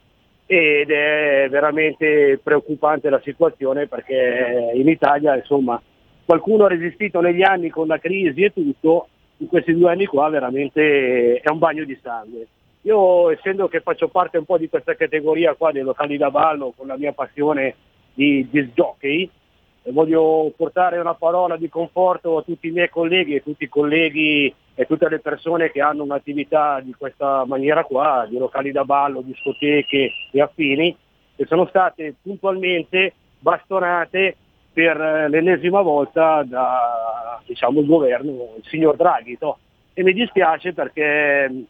ed è veramente preoccupante la situazione perché in Italia insomma qualcuno ha resistito negli anni con la crisi e tutto, in questi due anni qua veramente è un bagno di sangue. Io essendo che faccio parte un po' di questa categoria qua dei locali da ballo con la mia passione di disc jockey, voglio portare una parola di conforto a tutti i miei colleghi e tutti i colleghi e tutte le persone che hanno un'attività di questa maniera qua, di locali da ballo, discoteche e affini, che sono state puntualmente bastonate per l'ennesima volta da diciamo, il governo, il signor Draghi. No? E mi dispiace perché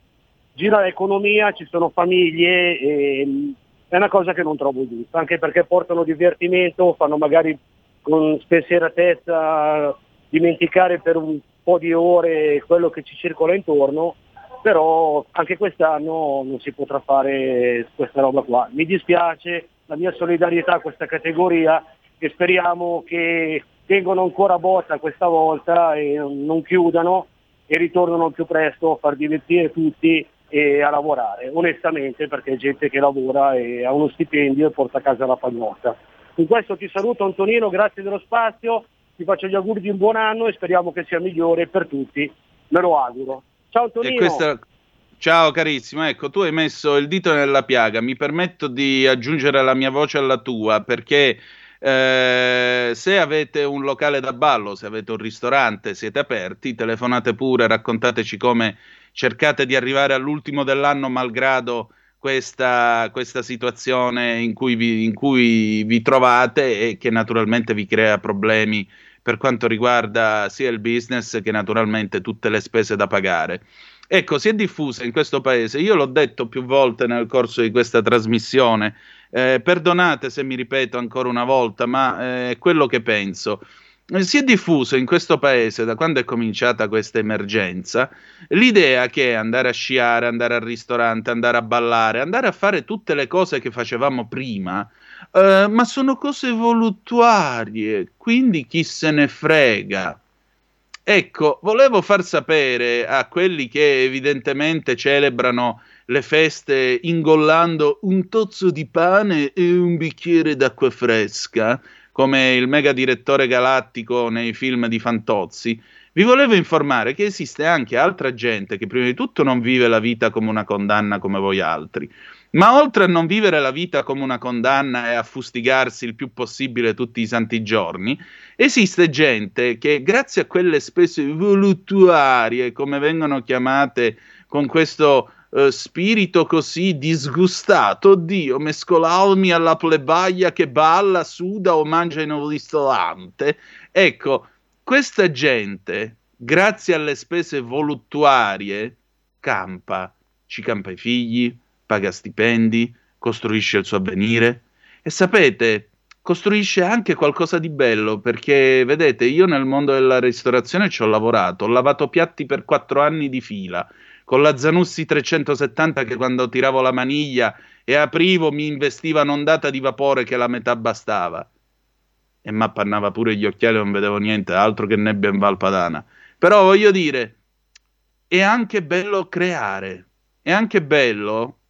gira l'economia, ci sono famiglie e è una cosa che non trovo giusta, anche perché portano divertimento, fanno magari con spensieratezza dimenticare per un po' di ore quello che ci circola intorno, però anche quest'anno non si potrà fare questa roba qua. Mi dispiace, la mia solidarietà a questa categoria e speriamo che tengano ancora botta questa volta e non chiudano e ritornano più presto a far divertire tutti e a lavorare, onestamente perché è gente che lavora e ha uno stipendio e porta a casa la pagnotta. Con questo ti saluto Antonino, grazie dello spazio, ti faccio gli auguri di un buon anno e speriamo che sia migliore per tutti, me lo auguro. Ciao Antonino! Questa... Ciao carissimo, ecco tu hai messo il dito nella piaga, mi permetto di aggiungere la mia voce alla tua perché eh, se avete un locale da ballo, se avete un ristorante, siete aperti, telefonate pure, raccontateci come cercate di arrivare all'ultimo dell'anno malgrado questa, questa situazione in cui, vi, in cui vi trovate e che naturalmente vi crea problemi per quanto riguarda sia il business che naturalmente tutte le spese da pagare. Ecco, si è diffusa in questo paese, io l'ho detto più volte nel corso di questa trasmissione, eh, perdonate se mi ripeto ancora una volta, ma eh, è quello che penso. Eh, si è diffuso in questo paese, da quando è cominciata questa emergenza, l'idea che andare a sciare, andare al ristorante, andare a ballare, andare a fare tutte le cose che facevamo prima, eh, ma sono cose voluttuarie, quindi chi se ne frega. Ecco, volevo far sapere a quelli che evidentemente celebrano le feste ingollando un tozzo di pane e un bicchiere d'acqua fresca, come il mega direttore galattico nei film di Fantozzi, vi volevo informare che esiste anche altra gente che prima di tutto non vive la vita come una condanna come voi altri, ma oltre a non vivere la vita come una condanna e a fustigarsi il più possibile tutti i santi giorni, esiste gente che grazie a quelle spese voluttuarie, come vengono chiamate con questo eh, spirito così disgustato, Dio, mescolarmi alla plebaia che balla, suda o mangia in un ristorante. Ecco, questa gente, grazie alle spese voluttuarie, campa, ci campa i figli, paga stipendi, costruisce il suo avvenire e sapete, costruisce anche qualcosa di bello perché vedete, io nel mondo della ristorazione ci ho lavorato, ho lavato piatti per quattro anni di fila con la Zanussi 370 che quando tiravo la maniglia e aprivo mi investiva un'ondata di vapore che la metà bastava. E mi appannava pure gli occhiali, non vedevo niente, altro che nebbia in Valpadana. Però voglio dire, è anche bello creare, è anche bello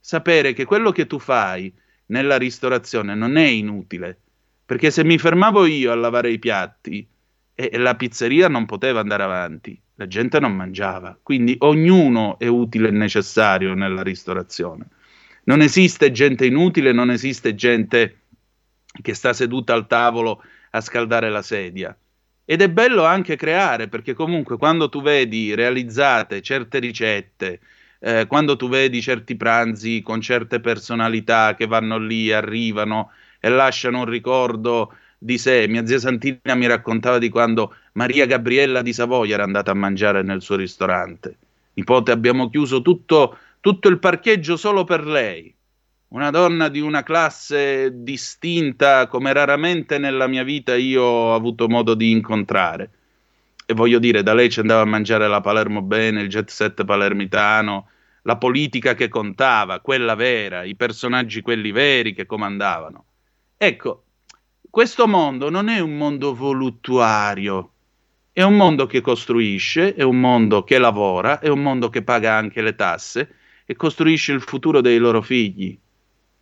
sapere che quello che tu fai nella ristorazione non è inutile. Perché se mi fermavo io a lavare i piatti, e la pizzeria non poteva andare avanti la gente non mangiava, quindi ognuno è utile e necessario nella ristorazione. Non esiste gente inutile, non esiste gente che sta seduta al tavolo a scaldare la sedia. Ed è bello anche creare, perché comunque quando tu vedi realizzate certe ricette, eh, quando tu vedi certi pranzi con certe personalità che vanno lì, arrivano e lasciano un ricordo di sé. Mia zia Santina mi raccontava di quando Maria Gabriella di Savoia era andata a mangiare nel suo ristorante. Nipote, abbiamo chiuso tutto, tutto il parcheggio solo per lei. Una donna di una classe distinta come raramente nella mia vita io ho avuto modo di incontrare. E voglio dire, da lei ci andava a mangiare la Palermo bene, il jet set palermitano, la politica che contava, quella vera, i personaggi quelli veri che comandavano. Ecco, questo mondo non è un mondo voluttuario, è un mondo che costruisce, è un mondo che lavora, è un mondo che paga anche le tasse e costruisce il futuro dei loro figli.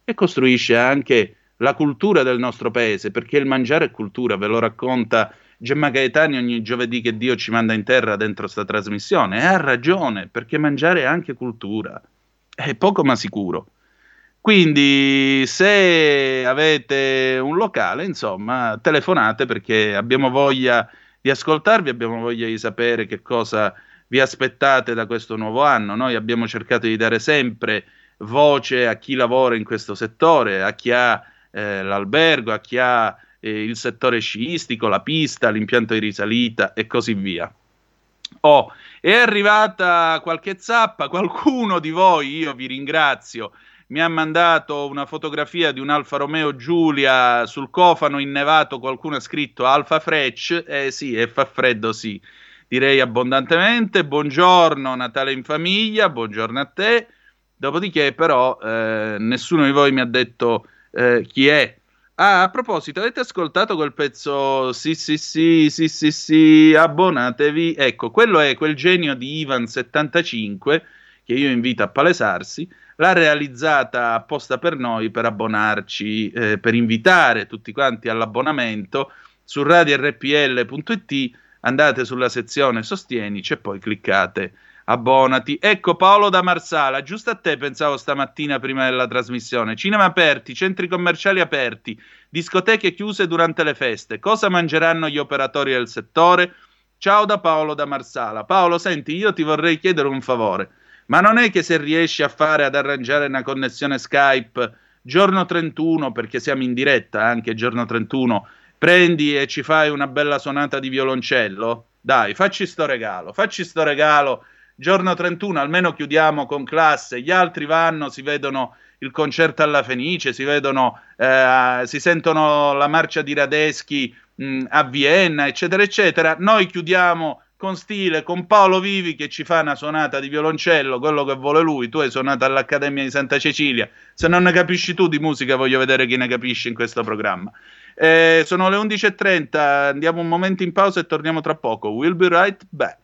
E costruisce anche la cultura del nostro paese, perché il mangiare è cultura, ve lo racconta Gemma Gaetani ogni giovedì che Dio ci manda in terra dentro sta trasmissione, e ha ragione, perché mangiare è anche cultura, è poco ma sicuro. Quindi se avete un locale, insomma, telefonate perché abbiamo voglia di ascoltarvi, abbiamo voglia di sapere che cosa vi aspettate da questo nuovo anno. Noi abbiamo cercato di dare sempre voce a chi lavora in questo settore, a chi ha eh, l'albergo, a chi ha eh, il settore sciistico, la pista, l'impianto di risalita e così via. Oh, è arrivata qualche zappa, qualcuno di voi, io vi ringrazio, mi ha mandato una fotografia di un Alfa Romeo Giulia sul cofano innevato, qualcuno ha scritto Alfa Frecce, eh sì, e fa freddo sì, direi abbondantemente, buongiorno Natale in famiglia, buongiorno a te, dopodiché però eh, nessuno di voi mi ha detto eh, chi è. Ah, a proposito, avete ascoltato quel pezzo? Sì, sì, sì, sì, sì, sì, abbonatevi. Ecco, quello è quel genio di Ivan75 che io invito a palesarsi. L'ha realizzata apposta per noi, per abbonarci, eh, per invitare tutti quanti all'abbonamento su radiorpl.it. Andate sulla sezione Sostienici e poi cliccate abbonati. Ecco Paolo da Marsala, giusto a te pensavo stamattina prima della trasmissione. Cinema aperti, centri commerciali aperti, discoteche chiuse durante le feste. Cosa mangeranno gli operatori del settore? Ciao da Paolo da Marsala. Paolo, senti, io ti vorrei chiedere un favore, ma non è che se riesci a fare ad arrangiare una connessione Skype giorno 31, perché siamo in diretta anche giorno 31, prendi e ci fai una bella suonata di violoncello? Dai, facci sto regalo, facci sto regalo giorno 31 almeno chiudiamo con classe, gli altri vanno, si vedono il concerto alla Fenice, si vedono, eh, si sentono la marcia di Radeschi mh, a Vienna, eccetera, eccetera. Noi chiudiamo con stile, con Paolo Vivi che ci fa una suonata di violoncello, quello che vuole lui. Tu hai suonato all'Accademia di Santa Cecilia. Se non ne capisci tu di musica, voglio vedere chi ne capisce in questo programma. Eh, sono le 11.30, andiamo un momento in pausa e torniamo tra poco. We'll be right back.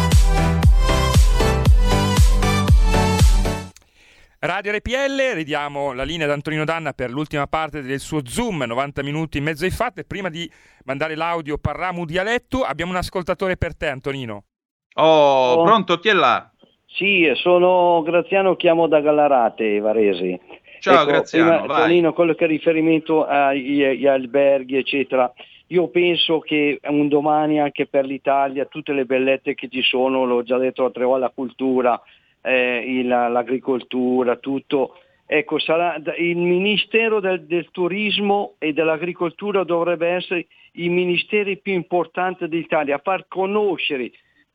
Radio RPL, ridiamo la linea ad Antonino Danna per l'ultima parte del suo Zoom, 90 minuti in mezzo ai fatti. Prima di mandare l'audio Parramu dialetto, abbiamo un ascoltatore per te, Antonino. Oh, oh. pronto, chi è là? Sì, sono Graziano, chiamo da Gallarate, Varesi. Ciao ecco, Graziano, prima, Antonino, quello che è riferimento agli, agli alberghi, eccetera. Io penso che un domani anche per l'Italia tutte le bellezze che ci sono, l'ho già detto altre volte, la cultura, eh, il, l'agricoltura, tutto. Ecco, sarà, il Ministero del, del, Turismo e dell'Agricoltura dovrebbe essere i ministeri più importanti d'Italia, far conoscere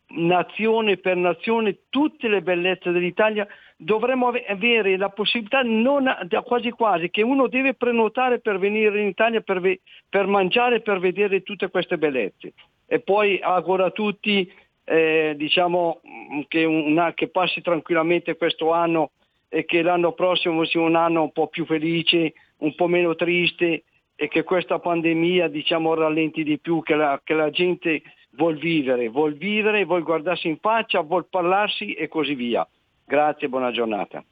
nazione per nazione tutte le bellezze dell'Italia. Dovremmo avere la possibilità, non, quasi quasi, che uno deve prenotare per venire in Italia per, ve, per mangiare, per vedere tutte queste bellezze. E poi auguro a tutti eh, diciamo mm, che, una, che passi tranquillamente questo anno e che l'anno prossimo sia un anno un po' più felice, un po' meno triste e che questa pandemia diciamo rallenti di più, che la, che la gente vuol vivere, vuol vivere, vuol guardarsi in faccia, vuol parlarsi e così via. Grazie, buona giornata.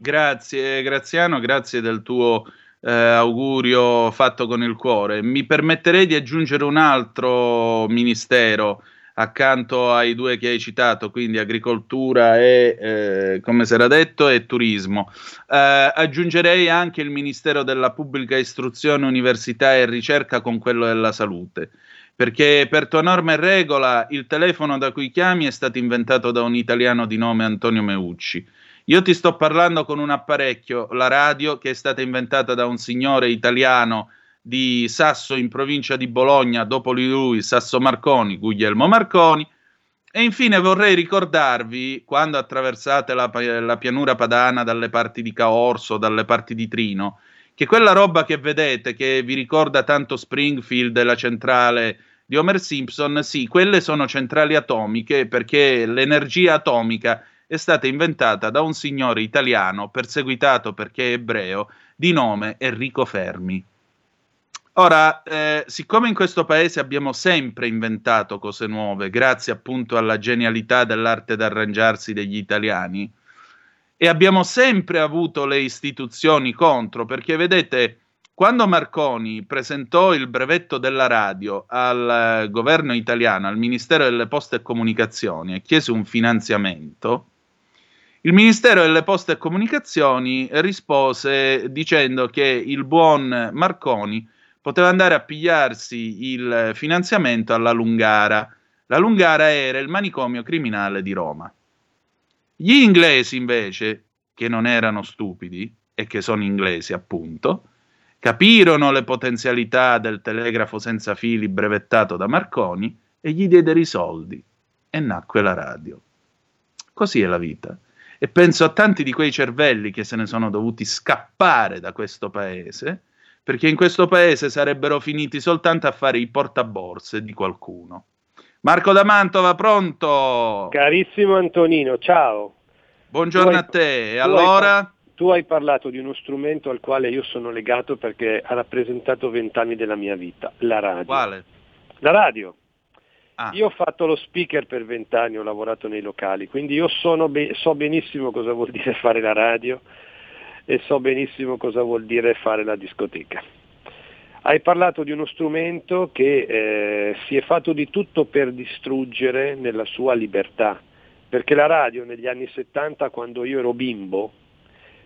Grazie Graziano, grazie del tuo eh, augurio fatto con il cuore. Mi permetterei di aggiungere un altro ministero accanto ai due che hai citato, quindi agricoltura e, eh, come si era detto, e turismo. Eh, aggiungerei anche il Ministero della Pubblica Istruzione, Università e Ricerca con quello della Salute, perché per tua norma e regola il telefono da cui chiami è stato inventato da un italiano di nome Antonio Meucci. Io ti sto parlando con un apparecchio, la radio, che è stata inventata da un signore italiano di Sasso in provincia di Bologna, dopo lui Sasso Marconi, Guglielmo Marconi. E infine vorrei ricordarvi, quando attraversate la, la pianura padana dalle parti di Caorso, dalle parti di Trino, che quella roba che vedete, che vi ricorda tanto Springfield e la centrale di Homer Simpson, sì, quelle sono centrali atomiche perché l'energia atomica è stata inventata da un signore italiano perseguitato perché ebreo di nome Enrico Fermi. Ora, eh, siccome in questo paese abbiamo sempre inventato cose nuove, grazie appunto alla genialità dell'arte d'arrangiarsi degli italiani, e abbiamo sempre avuto le istituzioni contro, perché vedete, quando Marconi presentò il brevetto della radio al eh, governo italiano, al Ministero delle Poste e Comunicazioni e chiese un finanziamento, il Ministero delle Poste e Comunicazioni rispose dicendo che il buon Marconi poteva andare a pigliarsi il finanziamento alla Lungara. La Lungara era il manicomio criminale di Roma. Gli inglesi invece, che non erano stupidi e che sono inglesi appunto, capirono le potenzialità del telegrafo senza fili brevettato da Marconi e gli diedero i soldi e nacque la radio. Così è la vita. E penso a tanti di quei cervelli che se ne sono dovuti scappare da questo paese, perché in questo paese sarebbero finiti soltanto a fare i portaborse di qualcuno. Marco da Mantova, pronto? Carissimo Antonino, ciao. Buongiorno hai, a te. E allora? tu hai parlato di uno strumento al quale io sono legato perché ha rappresentato vent'anni della mia vita, la radio. Quale? La radio. Ah. Io ho fatto lo speaker per vent'anni, ho lavorato nei locali, quindi io be- so benissimo cosa vuol <laughs> dire fare la radio e so benissimo cosa vuol dire fare la discoteca. Hai parlato di uno strumento che eh, si è fatto di tutto per distruggere nella sua libertà, perché la radio negli anni 70, quando io ero bimbo,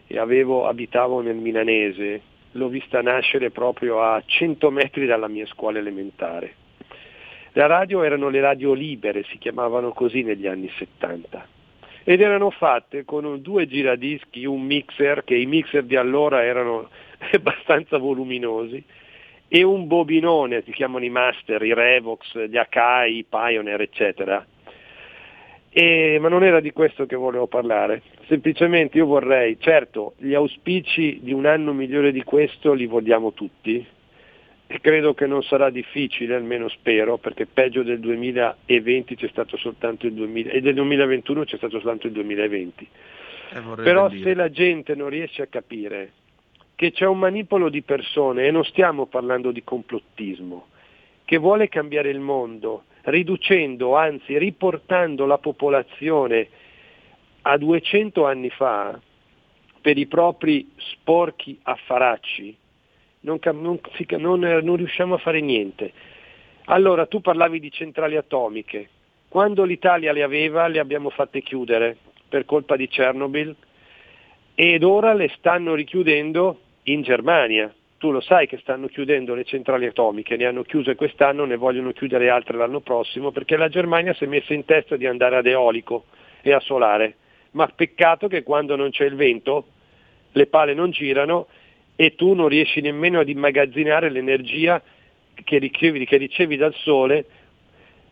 e avevo, abitavo nel Milanese, l'ho vista nascere proprio a 100 metri dalla mia scuola elementare. Le radio erano le radio libere, si chiamavano così negli anni 70 ed erano fatte con due giradischi, un mixer, che i mixer di allora erano <laughs> abbastanza voluminosi, e un bobinone, si chiamano i master, i Revox, gli Akai, i Pioneer, eccetera, e, ma non era di questo che volevo parlare, semplicemente io vorrei, certo, gli auspici di un anno migliore di questo li vogliamo tutti e credo che non sarà difficile, almeno spero, perché peggio del 2020 c'è stato soltanto il 2000 e del 2021 c'è stato soltanto il 2020. Eh, Però dire. se la gente non riesce a capire che c'è un manipolo di persone, e non stiamo parlando di complottismo, che vuole cambiare il mondo, riducendo, anzi riportando la popolazione a 200 anni fa per i propri sporchi affaracci, non, non, non, non riusciamo a fare niente. Allora tu parlavi di centrali atomiche, quando l'Italia le aveva le abbiamo fatte chiudere per colpa di Chernobyl ed ora le stanno richiudendo in Germania tu lo sai che stanno chiudendo le centrali atomiche, ne hanno chiuse quest'anno, ne vogliono chiudere altre l'anno prossimo, perché la Germania si è messa in testa di andare ad eolico e a solare. Ma peccato che quando non c'è il vento, le pale non girano e tu non riesci nemmeno ad immagazzinare l'energia che ricevi, che ricevi dal sole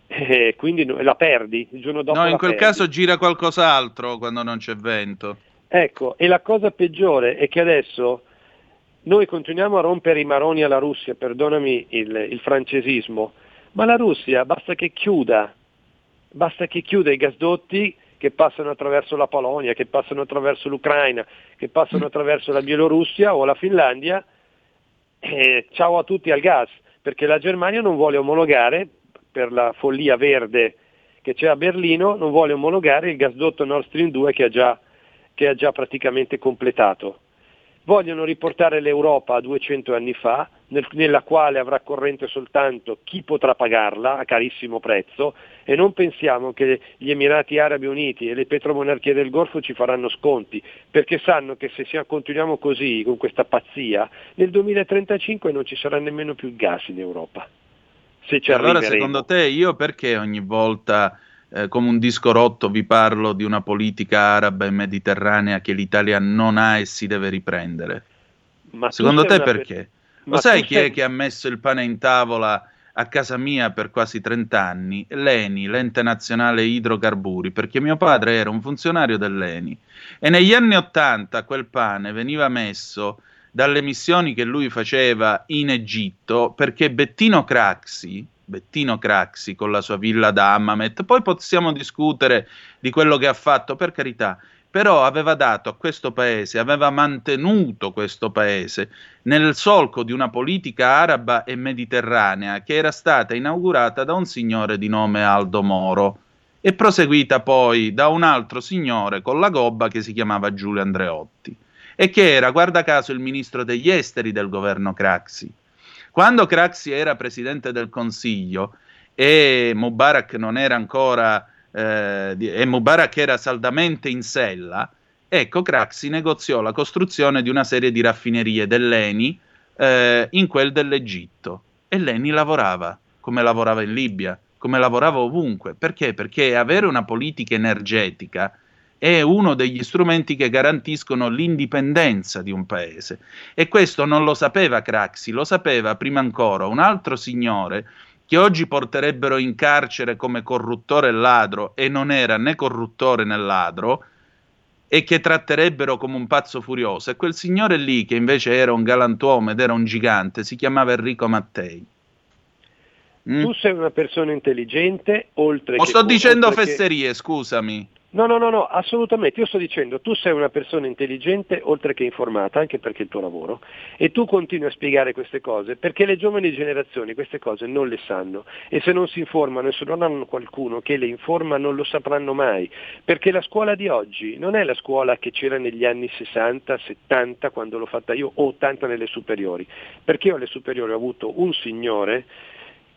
e quindi la perdi il giorno dopo. No, in quel perdi. caso gira qualcos'altro quando non c'è vento. Ecco, e la cosa peggiore è che adesso noi continuiamo a rompere i maroni alla Russia, perdonami il, il francesismo, ma la Russia basta che chiuda, basta che chiuda i gasdotti che passano attraverso la Polonia, che passano attraverso l'Ucraina, che passano attraverso la Bielorussia o la Finlandia, e ciao a tutti al gas, perché la Germania non vuole omologare, per la follia verde che c'è a Berlino, non vuole omologare il gasdotto Nord Stream 2 che ha già, che ha già praticamente completato. Vogliono riportare l'Europa a 200 anni fa, nel, nella quale avrà corrente soltanto chi potrà pagarla a carissimo prezzo e non pensiamo che gli Emirati Arabi Uniti e le petromonarchie del Golfo ci faranno sconti, perché sanno che se continuiamo così, con questa pazzia, nel 2035 non ci sarà nemmeno più gas in Europa. Se ci allora secondo te io perché ogni volta eh, come un disco rotto vi parlo di una politica araba e mediterranea che l'Italia non ha e si deve riprendere. Ma Secondo te perché? Per... Lo sai chi è che ha messo il pane in tavola a casa mia per quasi 30 anni? L'ENI, l'ente nazionale idrocarburi, perché mio padre era un funzionario dell'ENI e negli anni 80 quel pane veniva messo dalle missioni che lui faceva in Egitto perché Bettino Craxi, Bettino Craxi con la sua villa da Hammamet. Poi possiamo discutere di quello che ha fatto, per carità, però aveva dato a questo paese, aveva mantenuto questo paese nel solco di una politica araba e mediterranea che era stata inaugurata da un signore di nome Aldo Moro e proseguita poi da un altro signore con la gobba che si chiamava Giulio Andreotti e che era, guarda caso, il ministro degli esteri del governo Craxi. Quando Craxi era presidente del Consiglio e Mubarak non era ancora eh, e Mubarak era saldamente in sella, ecco Craxi negoziò la costruzione di una serie di raffinerie dell'ENI eh, in quel dell'Egitto e l'ENI lavorava come lavorava in Libia, come lavorava ovunque. Perché? Perché avere una politica energetica è uno degli strumenti che garantiscono l'indipendenza di un paese. E questo non lo sapeva Craxi, lo sapeva prima ancora un altro signore che oggi porterebbero in carcere come corruttore e ladro e non era né corruttore né ladro e che tratterebbero come un pazzo furioso. E quel signore lì, che invece era un galantuomo ed era un gigante, si chiamava Enrico Mattei. Mm? Tu sei una persona intelligente, oltre o che... sto dicendo fesserie, che... scusami. No, no, no, no, assolutamente. Io sto dicendo, tu sei una persona intelligente oltre che informata, anche perché è il tuo lavoro, e tu continui a spiegare queste cose perché le giovani generazioni queste cose non le sanno. E se non si informano e se non hanno qualcuno che le informa non lo sapranno mai, perché la scuola di oggi non è la scuola che c'era negli anni 60, 70 quando l'ho fatta io o 80 nelle superiori, perché io alle superiori ho avuto un signore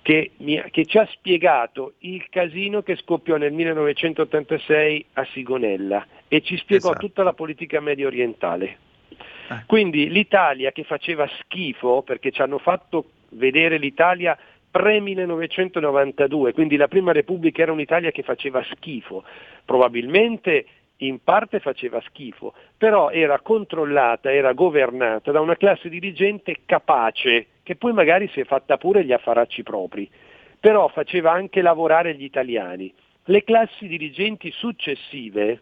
che, mi, che, ci ha spiegato il casino che scoppiò nel 1986 a Sigonella e ci spiegò esatto. tutta la politica medio orientale. Eh. Quindi l'Italia che faceva schifo, perché ci hanno fatto vedere l'Italia pre-1992, quindi la Prima Repubblica era un'Italia che faceva schifo, probabilmente in parte faceva schifo, però era controllata, era governata da una classe dirigente capace, che poi magari si è fatta pure gli affaracci propri, però faceva anche lavorare gli italiani. Le classi dirigenti successive,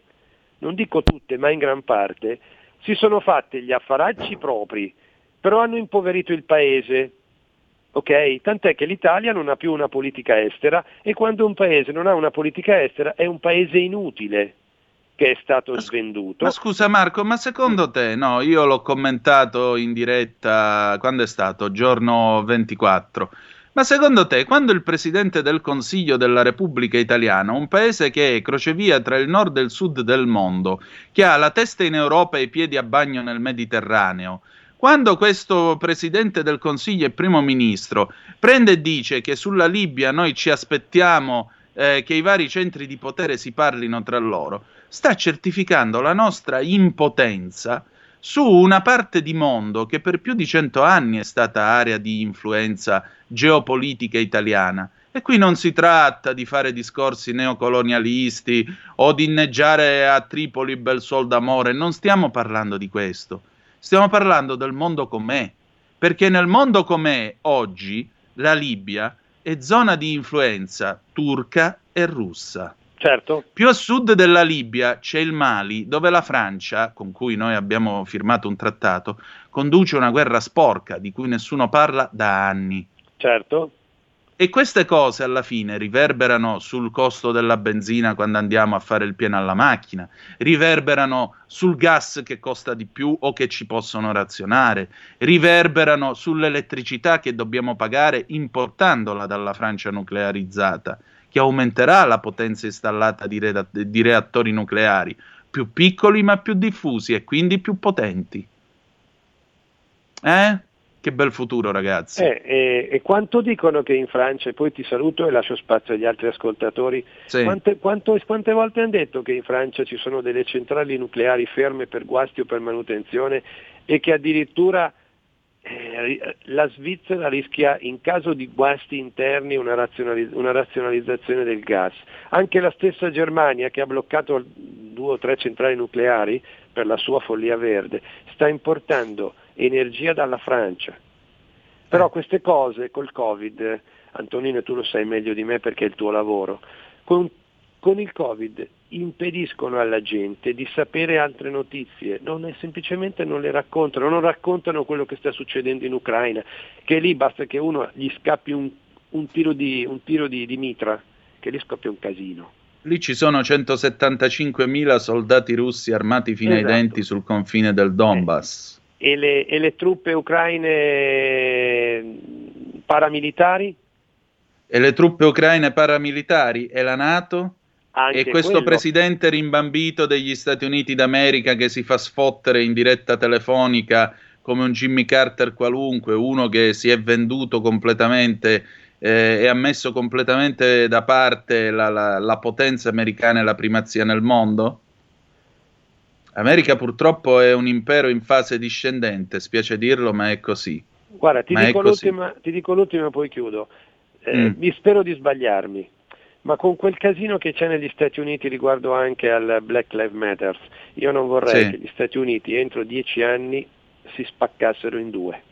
non dico tutte, ma in gran parte, si sono fatte gli affaracci propri, però hanno impoverito il paese. Ok? Tant'è che l'Italia non ha più una politica estera e quando un paese non ha una politica estera è un paese inutile che è stato svenduto. Ma scusa Marco, ma secondo te, no, io l'ho commentato in diretta, quando è stato? Giorno 24. Ma secondo te, quando il Presidente del Consiglio della Repubblica Italiana, un paese che è crocevia tra il nord e il sud del mondo, che ha la testa in Europa e i piedi a bagno nel Mediterraneo, quando questo Presidente del Consiglio e Primo Ministro prende e dice che sulla Libia noi ci aspettiamo eh, che i vari centri di potere si parlino tra loro, sta certificando la nostra impotenza su una parte di mondo che per più di cento anni è stata area di influenza geopolitica italiana. E qui non si tratta di fare discorsi neocolonialisti o di inneggiare a Tripoli bel sol d'amore, non stiamo parlando di questo. Stiamo parlando del mondo com'è, perché nel mondo com'è oggi la Libia è zona di influenza turca e russa. Certo. Più a sud della Libia c'è il Mali, dove la Francia, con cui noi abbiamo firmato un trattato, conduce una guerra sporca di cui nessuno parla da anni. Certo. E queste cose alla fine riverberano sul costo della benzina quando andiamo a fare il pieno alla macchina, riverberano sul gas che costa di più o che ci possono razionare, riverberano sull'elettricità che dobbiamo pagare importandola dalla Francia nuclearizzata che aumenterà la potenza installata di, re- di reattori nucleari, più piccoli ma più diffusi e quindi più potenti. Eh? Che bel futuro, ragazzi. Eh, e, e, quanto dicono che in Francia, e poi ti saluto e lascio spazio agli altri ascoltatori, sì. quante, quanto, quante, volte hanno detto che in Francia ci sono delle centrali nucleari ferme per guasti o per manutenzione e che addirittura eh, la Svizzera rischia in caso di guasti interni una, razionaliz- una, razionalizzazione del gas. Anche la stessa Germania che ha bloccato due o tre centrali nucleari per la sua follia verde sta importando energia dalla Francia. Però queste cose col Covid, Antonino tu lo sai meglio di me perché è il tuo lavoro, con con il Covid impediscono alla gente di sapere altre notizie, non è, semplicemente non le raccontano, non raccontano quello che sta succedendo in Ucraina, che lì basta che uno gli scappi un, un tiro di, un tiro di, di mitra, che lì scoppia un casino. Lì ci sono 175.000 soldati russi armati fino esatto. ai denti sul confine del Donbass. Eh. E, le, e le truppe ucraine paramilitari? E le truppe ucraine paramilitari e la Nato? Anche e questo quello. presidente rimbambito degli Stati Uniti d'America che si fa sfottere in diretta telefonica come un Jimmy Carter qualunque, uno che si è venduto completamente eh, e ha messo completamente da parte la, la, la potenza americana e la primazia nel mondo? America purtroppo è un impero in fase discendente, spiace dirlo, ma è così. Guarda, ti, dico così. l'ultima, ti dico l'ultima, poi chiudo. Eh, Mm. Mi spero di sbagliarmi, ma con quel casino che c'è negli Stati Uniti riguardo anche al Black Lives Matter, io non vorrei Sì. che gli Stati Uniti entro dieci anni si spaccassero in due.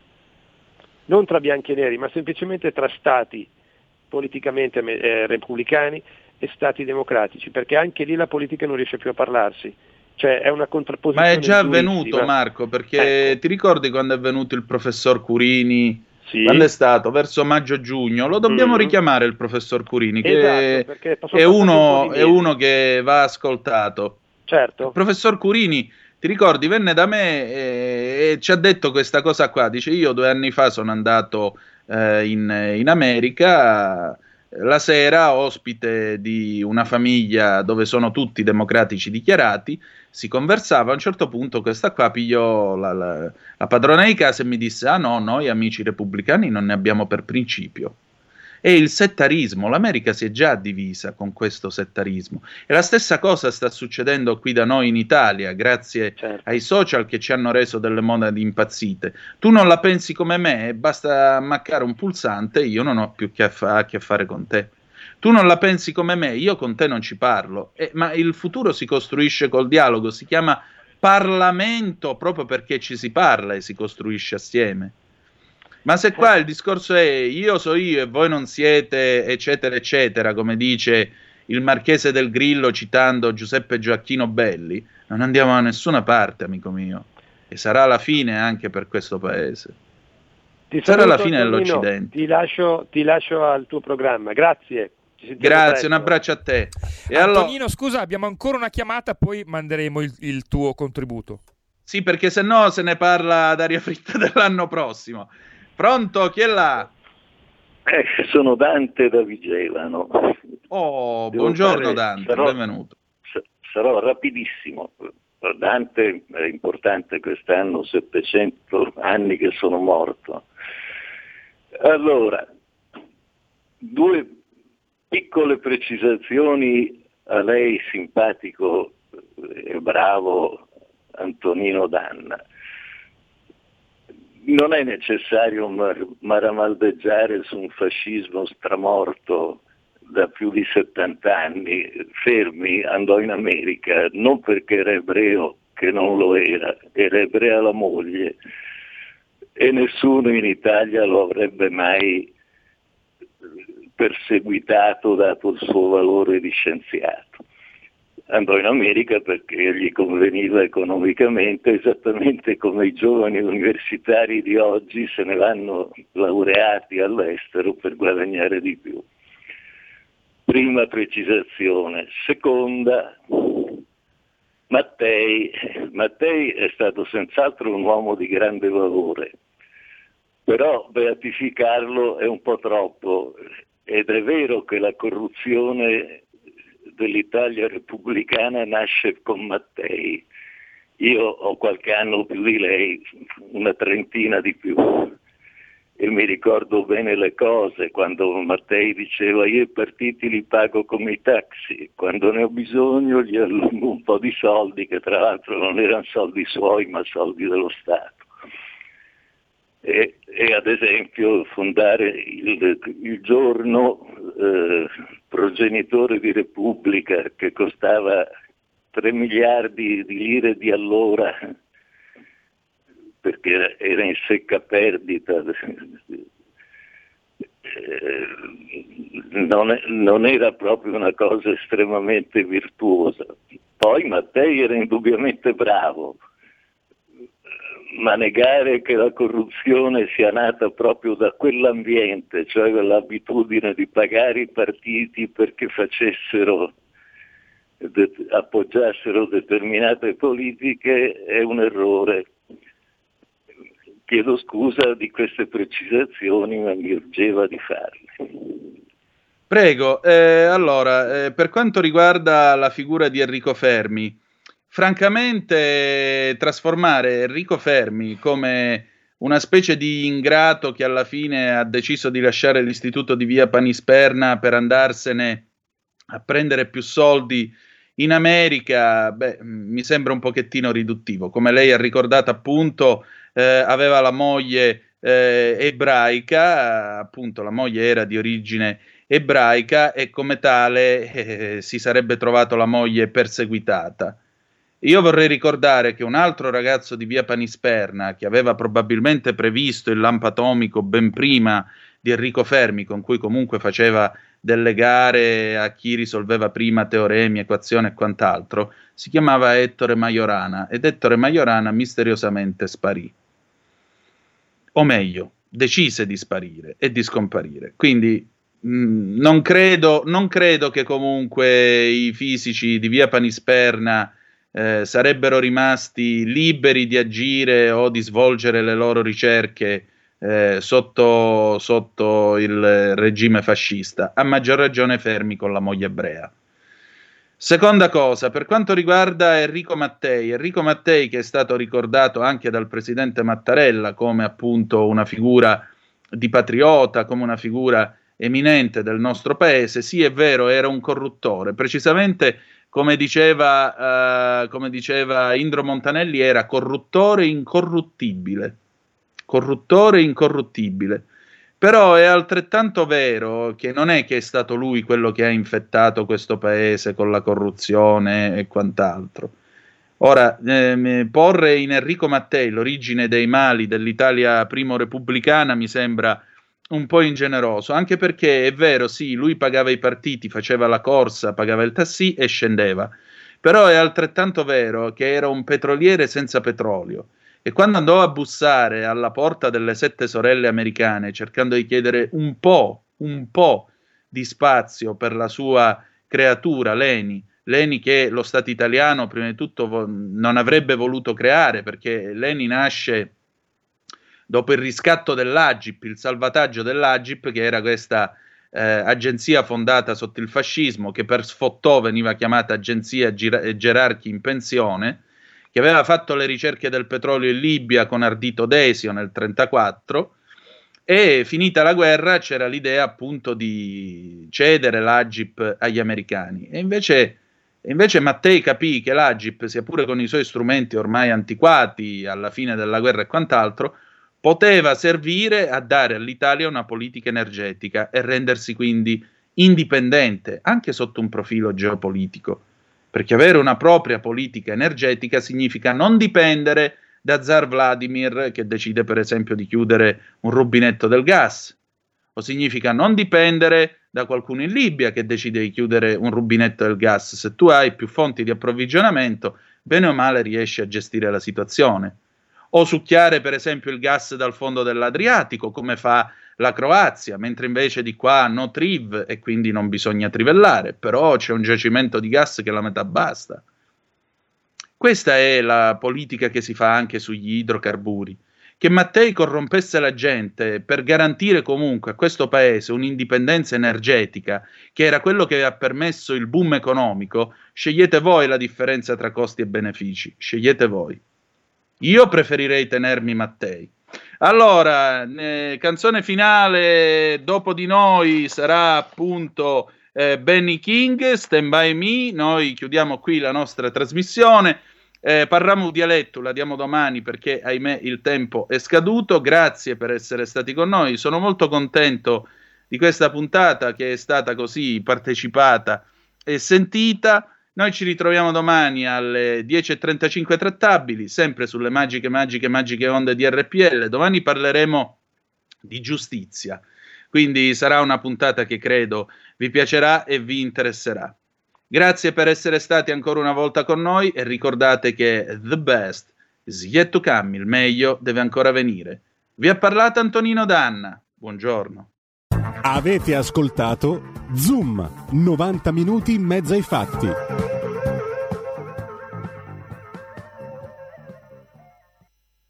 Non tra bianchi e neri, ma semplicemente tra stati politicamente eh, repubblicani e stati democratici, perché anche lì la politica non riesce più a parlarsi. Cioè è una contrapposizione. Ma è già durissima. avvenuto, Marco, perché ti ricordi quando è venuto il professor Curini? Sì. Quando è stato? Verso maggio-giugno. Lo dobbiamo Mhm. richiamare il professor Curini, che Esatto, è, uno, un è uno che va ascoltato. Certo. Il professor Curini, ti ricordi, venne da me e, e ci ha detto questa cosa qua. Dice, io due anni fa sono andato eh, in, in America, eh, la sera ospite di una famiglia dove sono tutti democratici dichiarati, si conversava, a un certo punto questa qua pigliò la, la- la padrona di casa e mi disse, ah no, noi amici repubblicani non ne abbiamo per principio. E il settarismo, l'America si è già divisa con questo settarismo. E la stessa cosa sta succedendo qui da noi in Italia, grazie ai social che ci hanno reso delle monade impazzite. Tu non la pensi come me, basta ammaccare un pulsante, io non ho più che a, fa- a che fare con te. Tu non la pensi come me, io con te non ci parlo. Eh, ma il futuro si costruisce col dialogo, si chiama Parlamento proprio perché ci si parla e si costruisce assieme. Ma se qua il discorso è io so io e voi non siete, eccetera, eccetera, come dice il marchese del Grillo citando Giuseppe Gioacchino Belli, non andiamo da nessuna parte, amico mio. E sarà la fine anche per questo paese. Ti Sarà la fine Antonino. dell'Occidente. Ti lascio, ti lascio al tuo programma. Grazie. Grazie, presto. un abbraccio a te. E allora, Antonino, scusa, abbiamo ancora una chiamata, poi manderemo il, il tuo contributo. sì, perché se no se ne parla ad aria fritta <laughs> dell'anno prossimo. Pronto? Chi è là? Eh, sono Dante da Vigevano. Oh, Devo buongiorno fare- Dante, sarò- benvenuto. Sarò rapidissimo. Dante è importante quest'anno, 700 anni che sono morto. Allora, due piccole precisazioni a lei simpatico e bravo Antonino Danna. Non è necessario mar- maramaldeggiare su un fascismo stramorto da più di 70 anni. Fermi andò in America non perché era ebreo, che non lo era, era ebrea la moglie e nessuno in Italia lo avrebbe mai perseguitato dato il suo valore di scienziato. Andò in America perché gli conveniva economicamente, <laughs> esattamente come i giovani universitari di oggi se ne vanno laureati all'estero per guadagnare di più. Prima precisazione. Seconda, Mattei. Mattei è stato senz'altro un uomo di grande valore, però beatificarlo è un po' troppo ed è vero che la corruzione dell'Italia repubblicana nasce con Mattei. Io ho qualche anno più di lei, una trentina di più, e mi ricordo bene le cose quando Mattei diceva io i partiti li pago come i taxi, quando ne ho bisogno gli allungo un po' di soldi, che tra l'altro non erano soldi suoi ma soldi dello Stato. E, e ad esempio fondare il, il giorno eh, progenitore di Repubblica che costava 3 miliardi di lire di allora perché era in secca perdita. Eh, Non, è- non era proprio una cosa estremamente virtuosa. Poi Mattei era indubbiamente bravo, ma negare che la corruzione sia nata proprio da quell'ambiente, cioè l'abitudine di pagare i partiti perché facessero, de- appoggiassero determinate politiche, è un errore. Chiedo scusa di queste precisazioni, ma mi urgeva di farle. Prego, eh, allora, eh, per quanto riguarda la figura di Enrico Fermi, francamente trasformare Enrico Fermi come una specie di ingrato che alla fine ha deciso di lasciare l'istituto di via Panisperna per andarsene a prendere più soldi in America, beh, mi sembra un pochettino riduttivo. Come lei ha ricordato, appunto, eh, aveva la moglie eh, ebraica, appunto, la moglie era di origine ebraica e come tale <laughs> eh, si sarebbe trovato la moglie perseguitata. Io vorrei ricordare che un altro ragazzo di via Panisperna, che aveva probabilmente previsto il lampo atomico ben prima di Enrico Fermi, con cui comunque faceva delle gare a chi risolveva prima teoremi, equazioni e quant'altro, si chiamava Ettore Majorana ed Ettore Majorana misteriosamente sparì. O meglio, decise di sparire e di scomparire. Quindi mm, non, credo, non credo che comunque i fisici di via Panisperna eh, sarebbero rimasti liberi di agire o di svolgere le loro ricerche eh, sotto, sotto, il regime fascista, a maggior ragione fermi con la moglie ebrea. Seconda cosa, per quanto riguarda Enrico Mattei, Enrico Mattei che è stato ricordato anche dal presidente Mattarella come appunto una figura di patriota, come una figura eminente del nostro paese, sì è vero, era un corruttore, precisamente come diceva, uh, come diceva Indro Montanelli, era corruttore incorruttibile. Corruttore incorruttibile. Però è altrettanto vero che non è che è stato lui quello che ha infettato questo paese con la corruzione e quant'altro. Ora, eh, porre in Enrico Mattei l'origine dei mali dell'Italia primo repubblicana mi sembra un po' ingeneroso, anche perché è vero, sì, lui pagava i partiti, faceva la corsa, pagava il tassì e scendeva. Però è altrettanto vero che era un petroliere senza petrolio. E quando andò a bussare alla porta delle sette sorelle americane cercando di chiedere un po', un po' di spazio per la sua creatura, Leni, Leni che lo Stato italiano prima di tutto non avrebbe voluto creare perché Leni nasce dopo il riscatto dell'Agip, il salvataggio dell'Agip, che era questa eh, agenzia fondata sotto il fascismo, che per sfottò veniva chiamata Agenzia Ger- Gerarchi in pensione, che aveva fatto le ricerche del petrolio in Libia con Ardito Desio nel 1934 e finita la guerra c'era l'idea appunto di cedere l'Agip agli americani. E invece, invece Mattei capì che l'Agip, sia pure con i suoi strumenti ormai antiquati alla fine della guerra e quant'altro, poteva servire a dare all'Italia una politica energetica e rendersi quindi indipendente anche sotto un profilo geopolitico, perché avere una propria politica energetica significa non dipendere da zar Vladimir che decide per esempio di chiudere un rubinetto del gas, o significa non dipendere da qualcuno in Libia che decide di chiudere un rubinetto del gas. Se tu hai più fonti di approvvigionamento, bene o male riesci a gestire la situazione o succhiare per esempio il gas dal fondo dell'Adriatico, come fa la Croazia, mentre invece di qua no triv e quindi non bisogna trivellare, però c'è un giacimento di gas che la metà basta. Questa è la politica che si fa anche sugli idrocarburi. Che Mattei corrompesse la gente per garantire comunque a questo paese un'indipendenza energetica, che era quello che ha permesso il boom economico, scegliete voi la differenza tra costi e benefici, scegliete voi. Io preferirei tenermi Mattei. Allora, eh, canzone finale dopo di noi sarà appunto eh, Benny King, Stand By Me. Noi chiudiamo qui la nostra trasmissione. Eh, parliamo dialetto, la diamo domani perché ahimè il tempo è scaduto. Grazie per essere stati con noi. Sono molto contento di questa puntata che è stata così partecipata e sentita. Noi ci ritroviamo domani alle 10.35 trattabili, sempre sulle magiche, magiche, magiche onde di RPL. Domani parleremo di giustizia, quindi sarà una puntata che credo vi piacerà e vi interesserà. Grazie per essere stati ancora una volta con noi e ricordate che the best Yet to come, il meglio deve ancora venire. Vi ha parlato Antonino Danna. Buongiorno. Avete ascoltato Zoom, 90 minuti in mezzo ai fatti.